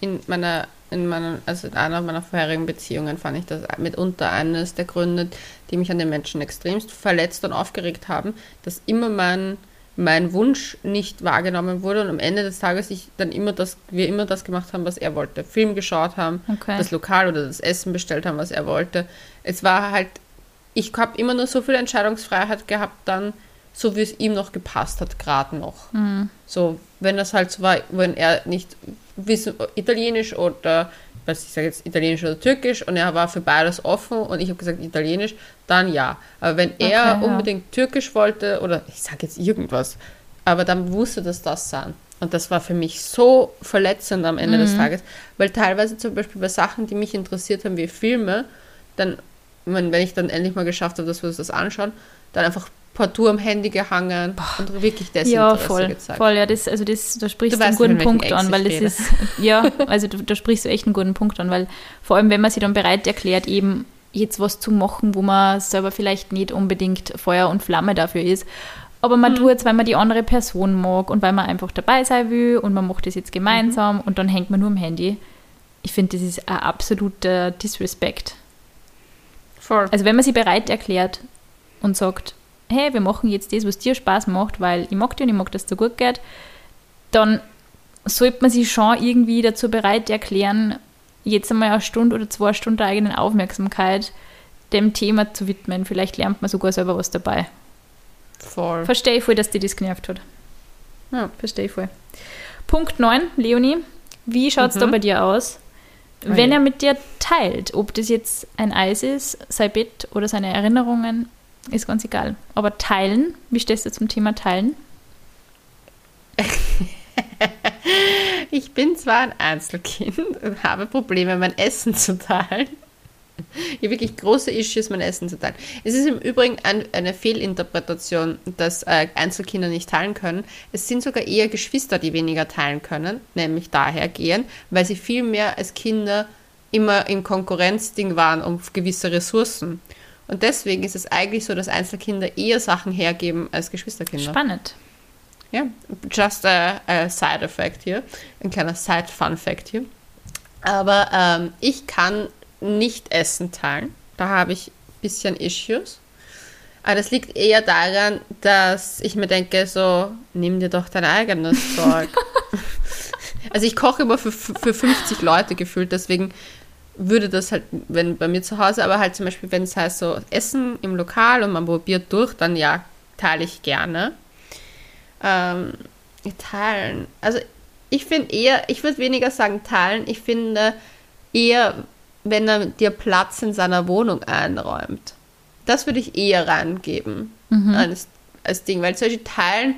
S1: In meiner, in meiner, also in einer meiner vorherigen Beziehungen fand ich das mitunter eines der Gründe, die mich an den Menschen extremst verletzt und aufgeregt haben, dass immer mein mein Wunsch nicht wahrgenommen wurde und am Ende des Tages ich dann immer das, wir immer das gemacht haben, was er wollte. Film geschaut haben, okay. das Lokal oder das Essen bestellt haben, was er wollte. Es war halt, ich habe immer nur so viel Entscheidungsfreiheit gehabt dann, so wie es ihm noch gepasst hat, gerade noch. Mhm. So, wenn das halt so war, wenn er nicht wissen, Italienisch oder was ich sage jetzt Italienisch oder Türkisch und er war für beides offen und ich habe gesagt Italienisch, dann ja. Aber wenn er okay, unbedingt ja. Türkisch wollte oder ich sage jetzt irgendwas, aber dann wusste das das sein. Und das war für mich so verletzend am Ende mhm. des Tages, weil teilweise zum Beispiel bei Sachen, die mich interessiert haben, wie Filme, dann, wenn ich dann endlich mal geschafft habe, dass wir uns das anschauen, dann einfach partout am Handy gehangen Boah. und wirklich
S2: Desinteresse ja, voll, gezeigt. Voll, ja, das, also das, da sprichst du, einen guten Punkt an, weil das rede. ist, ja, also da sprichst du echt einen guten Punkt an, weil vor allem, wenn man sich dann bereit erklärt, eben jetzt was zu machen, wo man selber vielleicht nicht unbedingt Feuer und Flamme dafür ist, aber man mhm. tut es, weil man die andere Person mag und weil man einfach dabei sein will und man macht das jetzt gemeinsam mhm. und dann hängt man nur am Handy. Ich finde, das ist ein absoluter Disrespect. Voll. Also wenn man sich bereit erklärt und sagt, hey, wir machen jetzt das, was dir Spaß macht, weil ich mag dich und ich mag, dass es dir gut geht, dann sollte man sich schon irgendwie dazu bereit erklären, jetzt einmal eine Stunde oder zwei Stunden der eigenen Aufmerksamkeit dem Thema zu widmen. Vielleicht lernt man sogar selber was dabei. Voll. Verstehe ich voll, dass dir das genervt hat. Ja. Verstehe ich voll. Punkt 9, Leonie. Wie schaut es mhm. da bei dir aus? Oh Wenn er mit dir teilt, ob das jetzt ein Eis ist, sein Bett oder seine Erinnerungen, ist ganz egal. Aber teilen, wie stehst du zum Thema teilen? (laughs)
S1: ich bin zwar ein Einzelkind und habe Probleme, mein Essen zu teilen. Ich habe wirklich große Issues, mein Essen zu teilen. Es ist im Übrigen ein, eine Fehlinterpretation, dass äh, Einzelkinder nicht teilen können. Es sind sogar eher Geschwister, die weniger teilen können, nämlich daher gehen, weil sie viel mehr als Kinder immer im Konkurrenzding waren um gewisse Ressourcen. Und deswegen ist es eigentlich so, dass Einzelkinder eher Sachen hergeben als Geschwisterkinder.
S2: Spannend.
S1: Ja, just a, a side effect hier, ein kleiner side fun fact hier. Aber ähm, ich kann nicht Essen teilen. Da habe ich ein bisschen Issues. Aber das liegt eher daran, dass ich mir denke, so, nimm dir doch dein eigenes Zeug. (laughs) also ich koche immer für, für 50 Leute gefühlt, deswegen würde das halt, wenn bei mir zu Hause, aber halt zum Beispiel, wenn es heißt so Essen im Lokal und man probiert durch, dann ja, teile ich gerne. Ähm, teilen. Also ich finde eher, ich würde weniger sagen teilen, ich finde eher, wenn er dir Platz in seiner Wohnung einräumt. Das würde ich eher reingeben mhm. als, als Ding, weil solche teilen,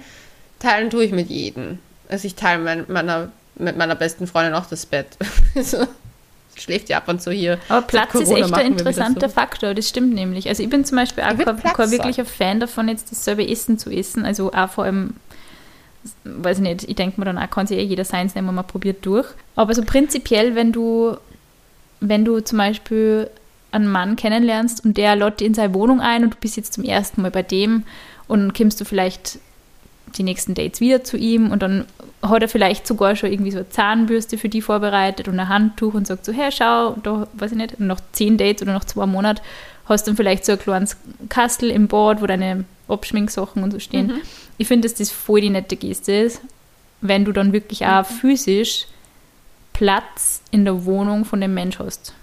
S1: teilen tue ich mit jedem. Also ich teile mein, meiner, mit meiner besten Freundin auch das Bett. (laughs) schläft ja ab und zu hier.
S2: Aber Platz ist echt ein interessanter so. Faktor, das stimmt nämlich. Also ich bin zum Beispiel auch kein, kein wirklicher Fan davon, jetzt dasselbe Essen zu essen. Also auch vor allem, weiß ich nicht, ich denke mir dann auch, kann sich eh jeder seins nehmen, man probiert durch. Aber so prinzipiell, wenn du, wenn du zum Beispiel einen Mann kennenlernst und der lädt in seine Wohnung ein und du bist jetzt zum ersten Mal bei dem und kommst du vielleicht die nächsten Dates wieder zu ihm und dann hat er vielleicht sogar schon irgendwie so eine Zahnbürste für die vorbereitet und ein Handtuch und sagt so, hey, schau, da, weiß ich nicht, und nach zehn Dates oder nach zwei Monaten hast du dann vielleicht so ein kleines Kastel im Bad, wo deine Abschminksachen und so stehen. Mhm. Ich finde, dass das voll die nette Geste ist, wenn du dann wirklich auch mhm. physisch Platz in der Wohnung von dem Mensch hast.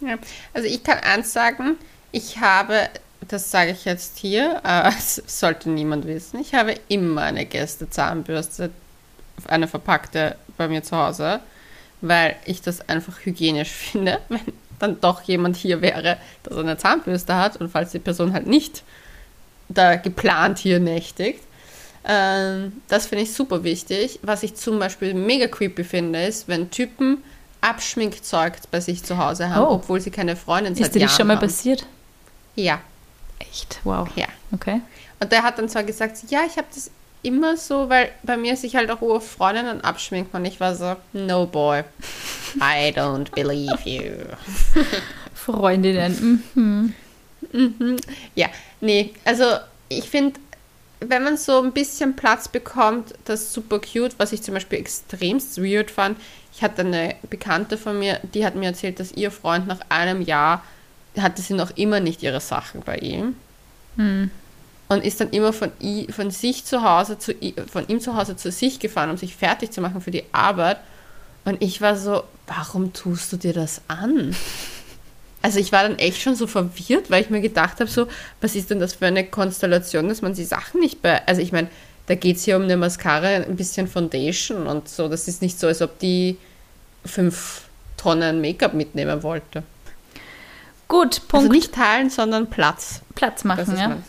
S1: Ja, also ich kann eins sagen, ich habe das sage ich jetzt hier, aber (laughs) es sollte niemand wissen. Ich habe immer eine Gäste-Zahnbürste, eine verpackte bei mir zu Hause, weil ich das einfach hygienisch (laughs) finde, wenn dann doch jemand hier wäre, der eine Zahnbürste hat und falls die Person halt nicht da geplant hier nächtigt. Ähm, das finde ich super wichtig. Was ich zum Beispiel mega creepy finde, ist, wenn Typen Abschminkzeug bei sich zu Hause haben, oh. obwohl sie keine Freundin
S2: sind. Ist dir das schon mal haben. passiert?
S1: Ja.
S2: Echt? Wow.
S1: Ja.
S2: Okay.
S1: Und der hat dann zwar gesagt, ja, ich habe das immer so, weil bei mir sich halt auch Uhr Freundinnen abschminken und ich war so, no boy, I don't believe you. (laughs)
S2: Freundinnen. Mhm.
S1: Mhm. Ja, nee, also ich finde, wenn man so ein bisschen Platz bekommt, das ist super cute, was ich zum Beispiel extremst weird fand. Ich hatte eine Bekannte von mir, die hat mir erzählt, dass ihr Freund nach einem Jahr hatte sie noch immer nicht ihre Sachen bei ihm.
S2: Hm.
S1: Und ist dann immer von, i, von sich zu Hause zu von ihm zu Hause zu sich gefahren, um sich fertig zu machen für die Arbeit. Und ich war so, warum tust du dir das an? (laughs) Also ich war dann echt schon so verwirrt, weil ich mir gedacht habe, so, was ist denn das für eine Konstellation, dass man die Sachen nicht bei. Also ich meine, da geht es hier um eine Mascara, ein bisschen Foundation und so. Das ist nicht so, als ob die fünf Tonnen Make-up mitnehmen wollte.
S2: Gut, Punkt.
S1: Also nicht teilen, sondern Platz.
S2: Platz machen, ja.
S1: mein-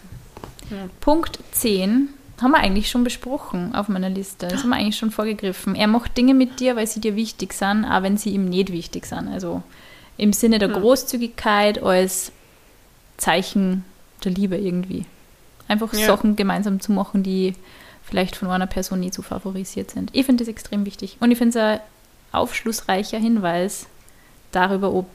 S2: Punkt 10 haben wir eigentlich schon besprochen auf meiner Liste. Das haben wir eigentlich schon vorgegriffen. Er macht Dinge mit dir, weil sie dir wichtig sind, auch wenn sie ihm nicht wichtig sind. Also im Sinne der Großzügigkeit als Zeichen der Liebe irgendwie. Einfach
S1: Ja.
S2: Sachen gemeinsam zu machen, die vielleicht von einer Person nie so favorisiert sind. Ich finde das extrem wichtig. Und ich finde es ein aufschlussreicher Hinweis darüber, ob,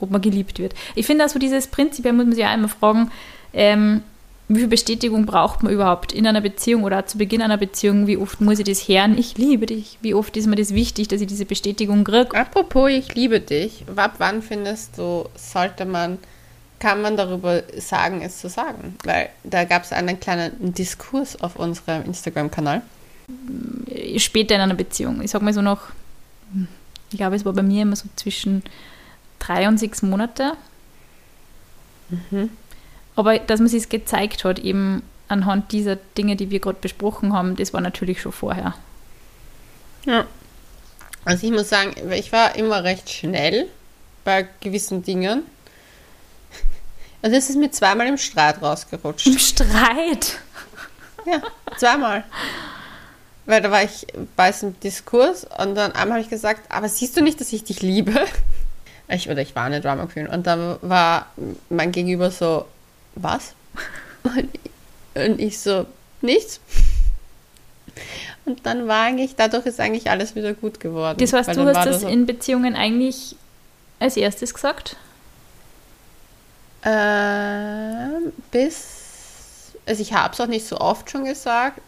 S2: ob man geliebt wird. Ich finde also dieses Prinzip, muss man sich ja einmal fragen, ähm, wie viel Bestätigung braucht man überhaupt in einer Beziehung oder zu Beginn einer Beziehung? Wie oft muss ich das hören? Ich liebe dich. Wie oft ist mir das wichtig, dass ich diese Bestätigung kriege?
S1: Apropos, ich liebe dich. Ab wann findest du, sollte man, kann man darüber sagen, es zu sagen? Weil da gab es einen kleinen Diskurs auf unserem Instagram-Kanal.
S2: Später in einer Beziehung. Ich sag mal so noch, ich glaube, es war bei mir immer so zwischen drei und sechs Monate. Aber dass man sich es gezeigt hat, eben anhand dieser Dinge, die wir gerade besprochen haben, das war natürlich schon vorher.
S1: Ja. Also ich muss sagen, ich war immer recht schnell bei gewissen Dingen. Also es ist mir zweimal im Streit rausgerutscht.
S2: Im Streit.
S1: Ja, zweimal. Weil da war ich bei diesem Diskurs und dann einmal habe ich gesagt, aber siehst du nicht, dass ich dich liebe? Ich, oder ich war eine Drama Queen. Und dann war mein Gegenüber so, was? (laughs) Und, und ich so, nichts. Und dann war eigentlich, dadurch ist eigentlich alles wieder gut geworden.
S2: Das heißt, du hast das
S1: so,
S2: in Beziehungen eigentlich als erstes gesagt?
S1: Ähm, bis, also ich habe es auch nicht so oft schon gesagt.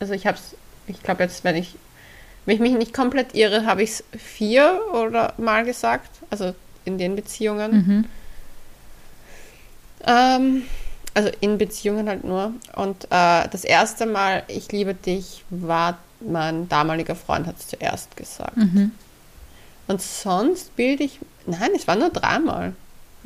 S1: Also ich habe es, ich glaube jetzt, wenn ich, wenn ich mich nicht komplett irre, habe ich es vier oder mal gesagt. Also in den Beziehungen.
S2: Mhm.
S1: Ähm, also in Beziehungen halt nur. Und äh, das erste Mal, ich liebe dich, war mein damaliger Freund hat es zuerst gesagt.
S2: Mhm.
S1: Und sonst bilde ich. Nein, es war nur dreimal.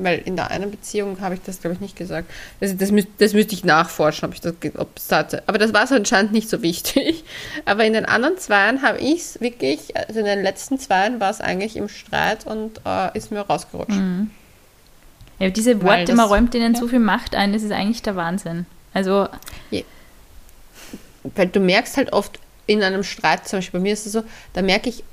S1: Weil in der einen Beziehung habe ich das, glaube ich, nicht gesagt. Also das, müß, das müsste ich nachforschen, ob ich das, ob es hatte. Aber das war so anscheinend nicht so wichtig. (laughs) Aber in den anderen zweien habe ich es wirklich, also in den letzten zweien war es eigentlich im Streit und äh, ist mir rausgerutscht.
S2: Ja, diese Worte,
S1: das-
S2: man räumt ihnen
S1: ja.
S2: so viel Macht ein, das ist eigentlich der Wahnsinn. Also,
S1: Weil du merkst halt oft in einem Streit, zum Beispiel bei mir ist es so, da merke ich,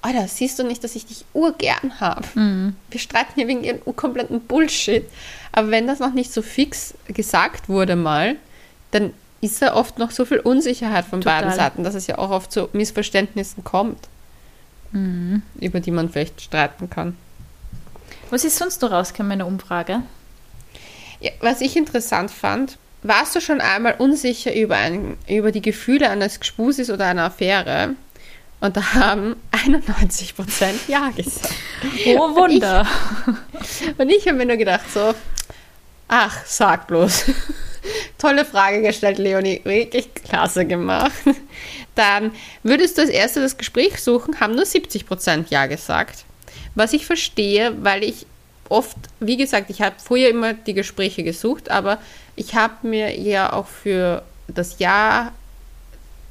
S1: Alter, siehst du nicht, dass ich dich urgern habe?
S2: mhm.
S1: Wir streiten hier wegen ihren kompletten Bullshit. Aber wenn das noch nicht so fix gesagt wurde mal, dann ist da oft noch so viel Unsicherheit von
S2: Total.
S1: beiden Seiten, dass es ja auch oft zu Missverständnissen kommt,
S2: Mhm.
S1: über die man vielleicht streiten kann.
S2: was ist sonst noch rausgekommen in der Umfrage?
S1: Ja, was ich interessant fand, warst du schon einmal unsicher über, ein, über die Gefühle eines Gespusis oder einer Affäre? Und da haben 91% Ja gesagt.
S2: Oh, Wunder.
S1: Und ich habe mir nur gedacht so, ach, sag bloß. Tolle Frage gestellt, Leonie. Wirklich klasse gemacht. Dann würdest du als erste das Gespräch suchen, haben nur 70% Ja gesagt. Was ich verstehe, weil ich oft, wie gesagt, ich habe früher immer die Gespräche gesucht, aber ich habe mir ja auch für das Jahr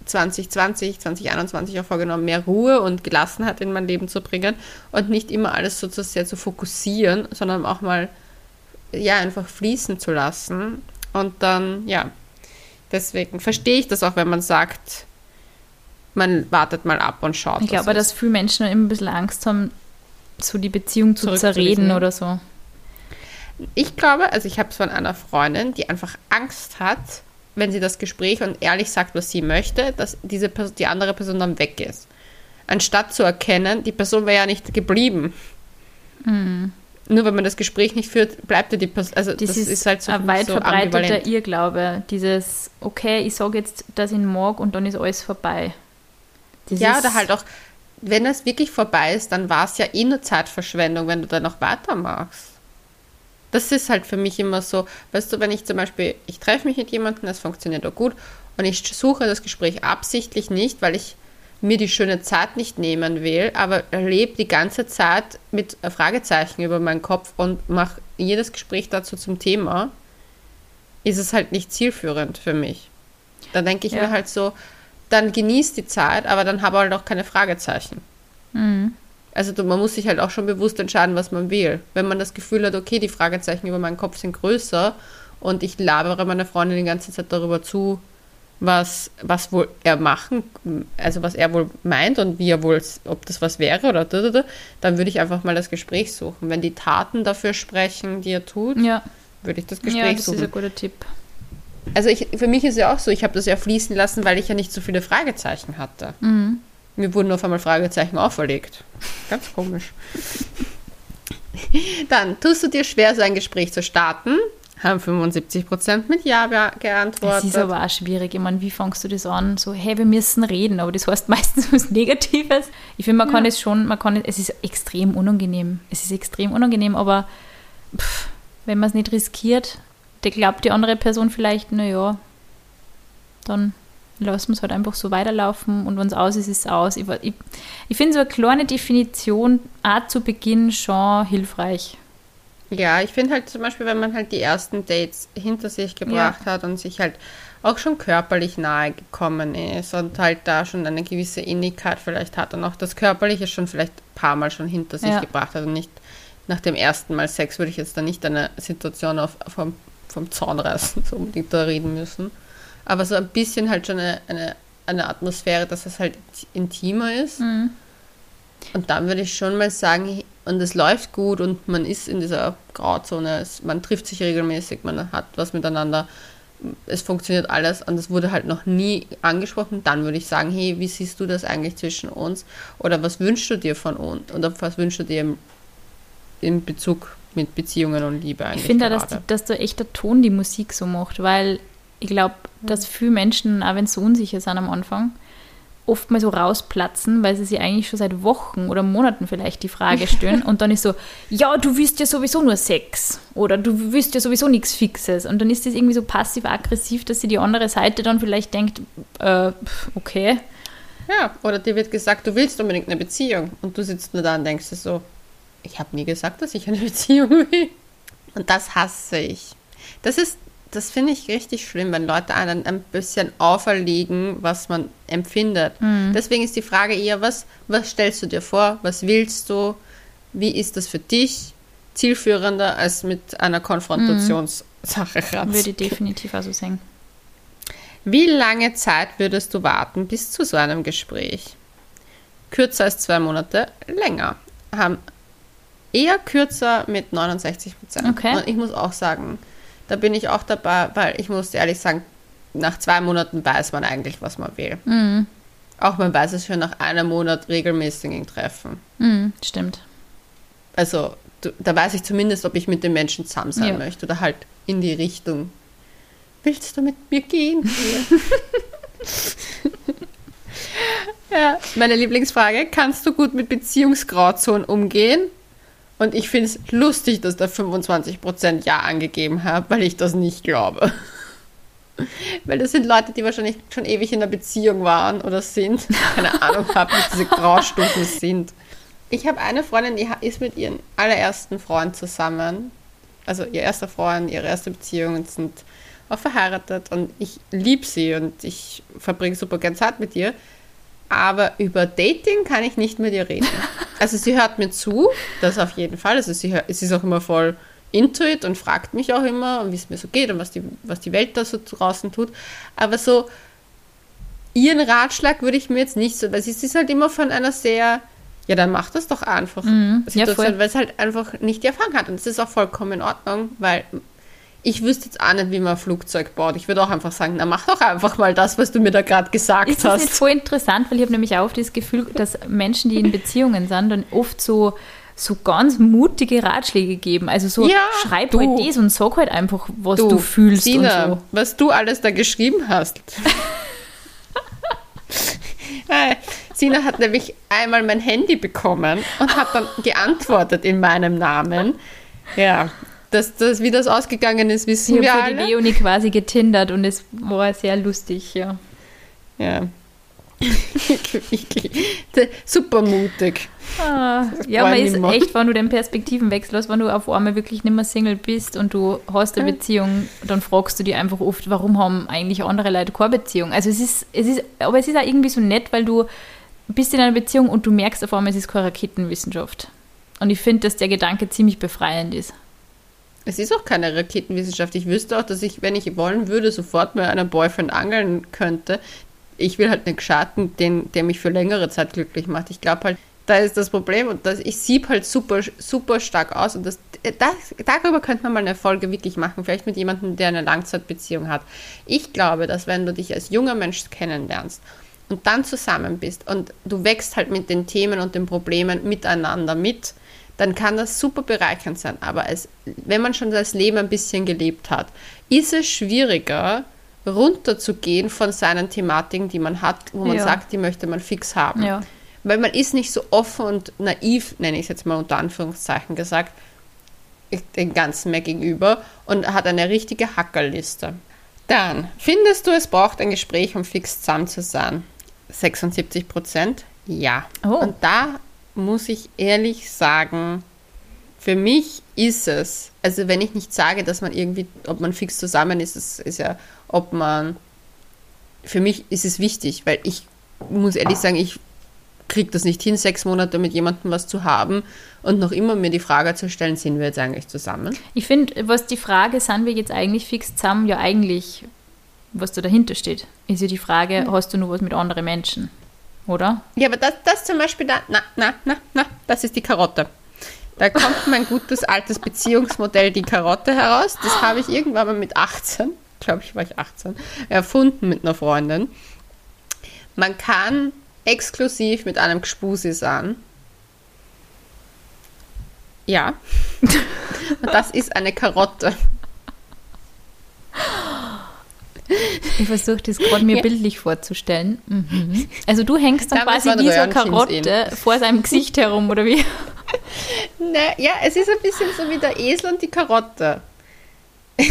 S1: 2020, 2021 auch vorgenommen, mehr Ruhe und Gelassenheit in mein Leben zu bringen und nicht immer alles so zu sehr zu fokussieren, sondern auch mal ja einfach fließen zu lassen. Und dann, ja, deswegen verstehe ich das auch, wenn man sagt, man wartet mal ab und schaut.
S2: Ich glaube, dass viele Menschen immer ein bisschen Angst haben, so die Beziehung zu zerreden oder so.
S1: Ich glaube, also ich habe es von einer Freundin, die einfach Angst hat, wenn sie das Gespräch und ehrlich sagt, was sie möchte, dass diese Person, die andere Person dann weg ist. Anstatt zu erkennen, die Person wäre ja nicht geblieben.
S2: Mhm.
S1: Nur wenn man das Gespräch nicht führt, bleibt ja die Person. Also
S2: Das,
S1: das,
S2: ist,
S1: ist, halt so,
S2: ein weit
S1: so
S2: verbreiteter
S1: ambivalent.
S2: Irrglaube. Dieses, okay, ich sage jetzt, dass ich ihn mag und dann ist alles vorbei. Das
S1: Ja, oder halt auch, wenn es wirklich vorbei ist, dann war es ja eh nur Zeitverschwendung, wenn du dann noch weitermachst. Das ist halt für mich immer so, weißt du, wenn ich zum Beispiel, ich treffe mich mit jemandem, das funktioniert auch gut, und ich suche das Gespräch absichtlich nicht, weil ich mir die schöne Zeit nicht nehmen will, aber lebe die ganze Zeit mit Fragezeichen über meinen Kopf und mache jedes Gespräch dazu zum Thema, ist es halt nicht zielführend für mich. Da denke ich
S2: Ja.
S1: mir halt so, dann genieß die Zeit, aber dann habe halt auch keine Fragezeichen.
S2: Mhm.
S1: Also man muss sich halt auch schon bewusst entscheiden, was man will. Wenn man das Gefühl hat, okay, die Fragezeichen über meinen Kopf sind größer und ich labere meiner Freundin die ganze Zeit darüber zu, was, was wohl er machen, also was er wohl meint und wie er wohl, ob das was wäre oder da, da, da, dann würde ich einfach mal das Gespräch suchen. Wenn die Taten dafür sprechen, die er tut,
S2: Ja,
S1: würde ich das
S2: ja
S1: Gespräch
S2: das
S1: suchen.
S2: ist ein guter Tipp.
S1: Also ich, für mich ist ja auch so, ich habe das ja fließen lassen, weil ich ja nicht so viele Fragezeichen hatte.
S2: Mhm.
S1: Mir wurden auf einmal Fragezeichen auferlegt. Ganz komisch. Dann tust du dir schwer, so ein Gespräch zu starten. Haben 75% mit Ja be-
S2: Das
S1: geantwortet.
S2: ist aber auch schwierig. Ich meine, wie fangst du das an? So, hey, wir müssen reden, aber das heißt (laughs) meistens was Negatives. Ich finde, man kann es schon, man kann es, es ist extrem unangenehm. Es ist extrem unangenehm, aber pff, wenn man es nicht riskiert, der glaubt die andere Person vielleicht, naja, dann lassen wir es halt einfach so weiterlaufen und wenn es aus ist, ist es aus. Ich, ich, ich finde so eine kleine Definition auch zu Beginn schon hilfreich.
S1: Ja, ich finde halt zum Beispiel, wenn man halt die ersten Dates hinter sich gebracht hat und sich halt auch schon körperlich nahe gekommen ist und halt da schon eine gewisse Innigkeit vielleicht hat und auch das Körperliche schon vielleicht ein paar Mal schon hinter sich
S2: Ja.
S1: gebracht hat und nicht nach dem ersten Mal Sex würde ich jetzt da nicht eine Situation auf, vom, vom Zaun reißen, (laughs) so unbedingt da reden müssen. Aber so ein bisschen halt schon eine, eine, eine Atmosphäre, dass es halt intimer ist.
S2: Mhm.
S1: Und dann würde ich schon mal sagen, und es läuft gut und man ist in dieser Grauzone, es, man trifft sich regelmäßig, man hat was miteinander, es funktioniert alles und es wurde halt noch nie angesprochen, dann würde ich sagen, hey, wie siehst du das eigentlich zwischen uns? Oder was wünschst du dir von uns? Oder was wünschst du dir im, in Bezug mit Beziehungen und Liebe eigentlich
S2: Ich finde auch, dass,
S1: gerade?
S2: die- dass der echter Ton die Musik so macht, weil ich glaube, dass viele Menschen, auch wenn sie so unsicher sind am Anfang, oft mal so rausplatzen, weil sie sich eigentlich schon seit Wochen oder Monaten vielleicht die Frage (laughs) stellen und dann ist so, ja, du willst ja sowieso nur Sex oder du willst ja sowieso nichts Fixes und dann ist das irgendwie so passiv-aggressiv, dass sie die andere Seite dann vielleicht denkt, äh, okay,
S1: Ja, oder dir wird gesagt, du willst unbedingt eine Beziehung und du sitzt nur da und denkst dir so, ich habe nie gesagt, dass ich eine (laughs) Beziehung will. Und das hasse ich. Das ist, das finde ich richtig schlimm, wenn Leute einen ein bisschen auferlegen, was man empfindet. Deswegen ist die Frage eher, was, was stellst du dir vor? Was willst du? Wie ist das für dich? Zielführender als mit einer Konfrontationssache ranzugehen.
S2: würde definitiv auch so sagen.
S1: Wie lange Zeit würdest du warten bis zu so einem Gespräch? Kürzer als zwei Monate, länger. Haben eher kürzer mit 69 Prozent.
S2: Okay.
S1: Und ich muss auch sagen, da bin ich auch dabei, weil ich muss ehrlich sagen, nach zwei Monaten weiß man eigentlich, was man will.
S2: Mhm.
S1: Auch man weiß es schon nach einem Monat regelmäßigen Treffen.
S2: Mhm, stimmt.
S1: Also du, da weiß ich zumindest, ob ich mit dem Menschen zusammen sein
S2: Ja.
S1: möchte oder halt in die Richtung. Willst du mit mir gehen? (laughs) ja, meine Lieblingsfrage: Kannst du gut mit Beziehungsgrauzonen umgehen? Und ich finde es lustig, dass da 25% Ja angegeben haben, weil ich das nicht glaube. (laughs) Weil das sind Leute, die wahrscheinlich schon ewig in einer Beziehung waren oder sind. Keine (laughs) Ahnung habe, was diese Graustufen sind. Ich habe eine Freundin, die ist mit ihrem allerersten Freund zusammen. Also ihr erster Freund, ihre erste Beziehung und sind auch verheiratet. Und ich liebe sie und ich verbringe super gern Zeit mit ihr. Aber über Dating kann ich nicht mit ihr reden. (laughs) Also sie hört mir zu, das auf jeden Fall. Also sie, hört, sie ist auch immer voll into it und fragt mich auch immer, wie es mir so geht und was die, was die Welt da so draußen tut. Aber so ihren Ratschlag würde ich mir jetzt nicht so, weil sie ist halt immer von einer sehr, ja, dann mach das doch einfach.
S2: Mhm. Ja,
S1: weil es halt einfach nicht die Erfahrung hat. Und das ist auch vollkommen in Ordnung, weil ich wüsste jetzt auch nicht, wie man ein Flugzeug baut. Ich würde auch einfach sagen, na mach doch einfach mal das, was du mir da gerade gesagt
S2: Ist das
S1: hast.
S2: nicht voll interessant, weil ich habe nämlich auch das Gefühl, dass Menschen, die in Beziehungen sind, dann oft so, so ganz mutige Ratschläge geben. Also so,
S1: Ja,
S2: schreib
S1: du.
S2: halt das und sag halt einfach, was du, fühlst
S1: Sina,
S2: und so.
S1: was du alles da geschrieben hast. (laughs) Äh, Sina hat nämlich einmal mein Handy bekommen und hat dann geantwortet in meinem Namen. Ja, dass das, wie das ausgegangen ist, wissen
S2: Ich
S1: wir
S2: habe für die
S1: alle.
S2: Leonie quasi getindert und es war sehr lustig, ja.
S1: Ja. Super mutig.
S2: Ah, ja, man ist
S1: nimmer.
S2: echt, wenn du den Perspektivenwechsel hast, wenn du auf einmal wirklich nicht mehr Single bist und du hast eine Beziehung, dann fragst du dich einfach oft, warum haben eigentlich andere Leute keine Beziehung? Also es ist, es ist, aber es ist auch irgendwie so nett, weil du bist in einer Beziehung und du merkst auf einmal, es ist keine Raketenwissenschaft. Und ich finde, dass der Gedanke ziemlich befreiend ist.
S1: Es ist auch keine Raketenwissenschaft. Ich wüsste auch, dass ich, wenn ich wollen würde, sofort mit einem Boyfriend angeln könnte. Ich will halt einen Geschatten, den, der mich für längere Zeit glücklich macht. Ich glaube halt, da ist das Problem und das, ich sieb halt super, super stark aus und das, das, darüber könnte man mal eine Folge wirklich machen, vielleicht mit jemandem, der eine Langzeitbeziehung hat. Ich glaube, dass wenn du dich als junger Mensch kennenlernst und dann zusammen bist und du wächst halt mit den Themen und den Problemen miteinander mit, dann kann das super bereichernd sein. Aber es, wenn man schon das Leben ein bisschen gelebt hat, ist es schwieriger, runterzugehen von seinen Thematiken, die man hat, wo man
S2: Ja.
S1: sagt, die möchte man fix haben.
S2: Ja.
S1: Weil man ist nicht so offen und naiv, nenne ich es jetzt mal unter Anführungszeichen gesagt, den Ganzen mehr gegenüber und hat eine richtige Hackerliste. Dann, findest du, es braucht ein Gespräch, um fix zusammen zu sein? 76 Prozent? Ja.
S2: Oh.
S1: Und da muss ich ehrlich sagen, für mich ist es, also wenn ich nicht sage, dass man irgendwie, ob man fix zusammen ist, das ist ja, ob man, für mich ist es wichtig, weil ich muss ehrlich sagen, ich kriege das nicht hin, sechs Monate mit jemandem was zu haben und noch immer mir die Frage zu stellen, sind wir jetzt eigentlich zusammen?
S2: Ich finde, was die Frage, sind wir jetzt eigentlich fix zusammen, ja eigentlich, was da dahinter steht, ist ja die Frage, hast du nur was mit anderen Menschen? Oder?
S1: Ja, aber das, das zum Beispiel, da, na, na, na, na, das ist die Karotte. Da kommt mein gutes altes Beziehungsmodell, die Karotte, heraus. Das habe ich irgendwann mal mit 18, glaube ich, war ich 18, erfunden mit einer Freundin. Man kann exklusiv mit einem Gspusi sein. Ja. (laughs) Und das ist eine Karotte. (laughs)
S2: Ich versuche das gerade mir
S1: Ja.
S2: bildlich vorzustellen. Mhm. Also du hängst dann
S1: Damals
S2: quasi
S1: Röhrchens
S2: Karotte vor seinem Gesicht herum, oder wie? (laughs)
S1: Ne, ja, es ist ein bisschen so wie der Esel und die Karotte. (laughs) ich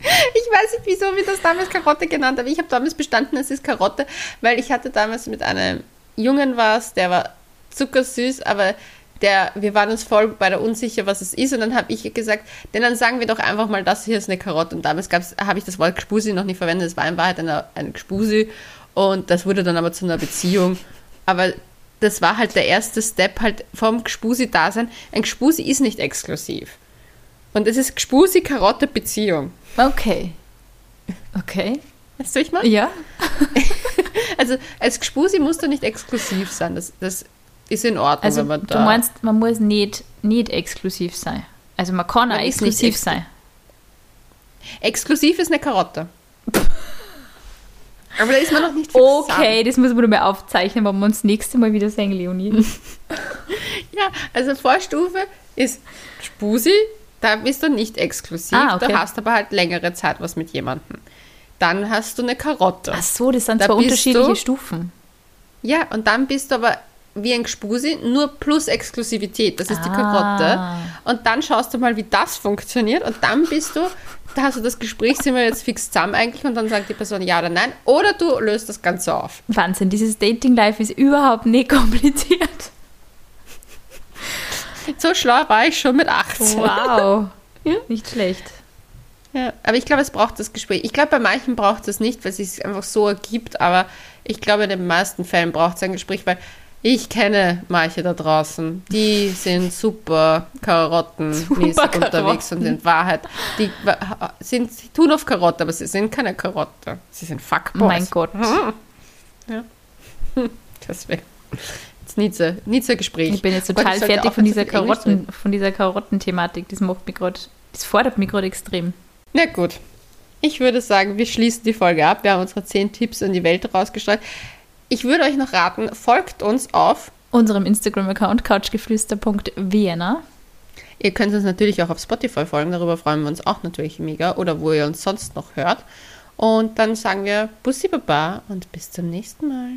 S1: weiß nicht, wieso wir das damals Karotte genannt haben. Ich habe damals bestanden, es ist Karotte, weil ich hatte damals mit einem Jungen was, der war zuckersüß, aber der, wir waren uns voll bei der unsicher, was es ist. Und dann habe ich gesagt, denn dann sagen wir doch einfach mal, das hier ist eine Karotte. Und damals habe ich das Wort Gspusi noch nicht verwendet. Es war in Wahrheit eine, eine Gspusi. Und das wurde dann aber zu einer Beziehung. Aber das war halt der erste Step halt vom Gspusi-Dasein. Ein Gspusi ist nicht exklusiv. Und es ist Gspusi-Karotte-Beziehung.
S2: Okay. Okay.
S1: Weißt du, ich mal?
S2: Ja. (laughs)
S1: Also als Gspusi musst du nicht exklusiv sein. Das, das ist in Ordnung,
S2: Also
S1: wenn man
S2: du
S1: da...
S2: meinst, man muss nicht, nicht exklusiv sein. Also man kann auch
S1: Man
S2: exklusiv
S1: ex-
S2: sein.
S1: Exklusiv ist eine Karotte. (laughs) Aber da ist man noch nicht fix
S2: Okay, das muss man nur mal aufzeichnen, wenn wir uns das nächste Mal wieder sehen, Leonie. (laughs) (laughs)
S1: Ja, also Vorstufe ist Spusi, da bist du nicht exklusiv,
S2: Ah, okay.
S1: du hast aber halt längere Zeit was mit jemandem. Dann hast du eine Karotte.
S2: Ach so, das sind
S1: Da
S2: zwei unterschiedliche
S1: du-
S2: Stufen.
S1: Ja, und dann bist du aber wie ein Gspusi, nur plus Exklusivität. Das ist die
S2: Ah.
S1: Karotte. Und dann schaust du mal, wie das funktioniert. Und dann bist du, da hast du das Gespräch, sind wir jetzt fix zusammen eigentlich? Und dann sagt die Person ja oder nein. Oder du löst das Ganze auf.
S2: Wahnsinn, dieses Dating-Life ist überhaupt nicht (laughs) kompliziert.
S1: So schlau war ich schon mit 18.
S2: Wow. (laughs)
S1: Ja.
S2: Nicht schlecht.
S1: Ja, aber ich glaube, es braucht das Gespräch. Ich glaube, bei manchen braucht es nicht, weil es sich einfach so ergibt. Aber ich glaube, in den meisten Fällen braucht es ein Gespräch, weil ich kenne manche da draußen, die sind super
S2: Super
S1: unterwegs und in Wahrheit, die sind, sie tun auf Karotte, aber sie sind keine Karotte. Sie sind Fuckboys.
S2: Mein Gott. (laughs)
S1: Ja. (laughs) Deswegen. Jetzt so ein Gespräch.
S2: Ich bin jetzt
S1: Gott,
S2: total
S1: sollte
S2: fertig von dieser Karotten, von dieser Karottenthematik. Das macht mich gerade Das fordert mich gerade extrem.
S1: Na gut. Ich würde sagen, wir schließen die Folge ab. Wir haben unsere 10 Tipps in die Welt rausgestreut. Ich würde euch noch raten, folgt uns auf
S2: unserem Instagram-Account couchgeflüster.vienna.
S1: Ihr könnt uns natürlich auch auf Spotify folgen, darüber freuen wir uns auch natürlich mega oder wo ihr uns sonst noch hört. Und dann sagen wir Bussi Baba und bis zum nächsten Mal.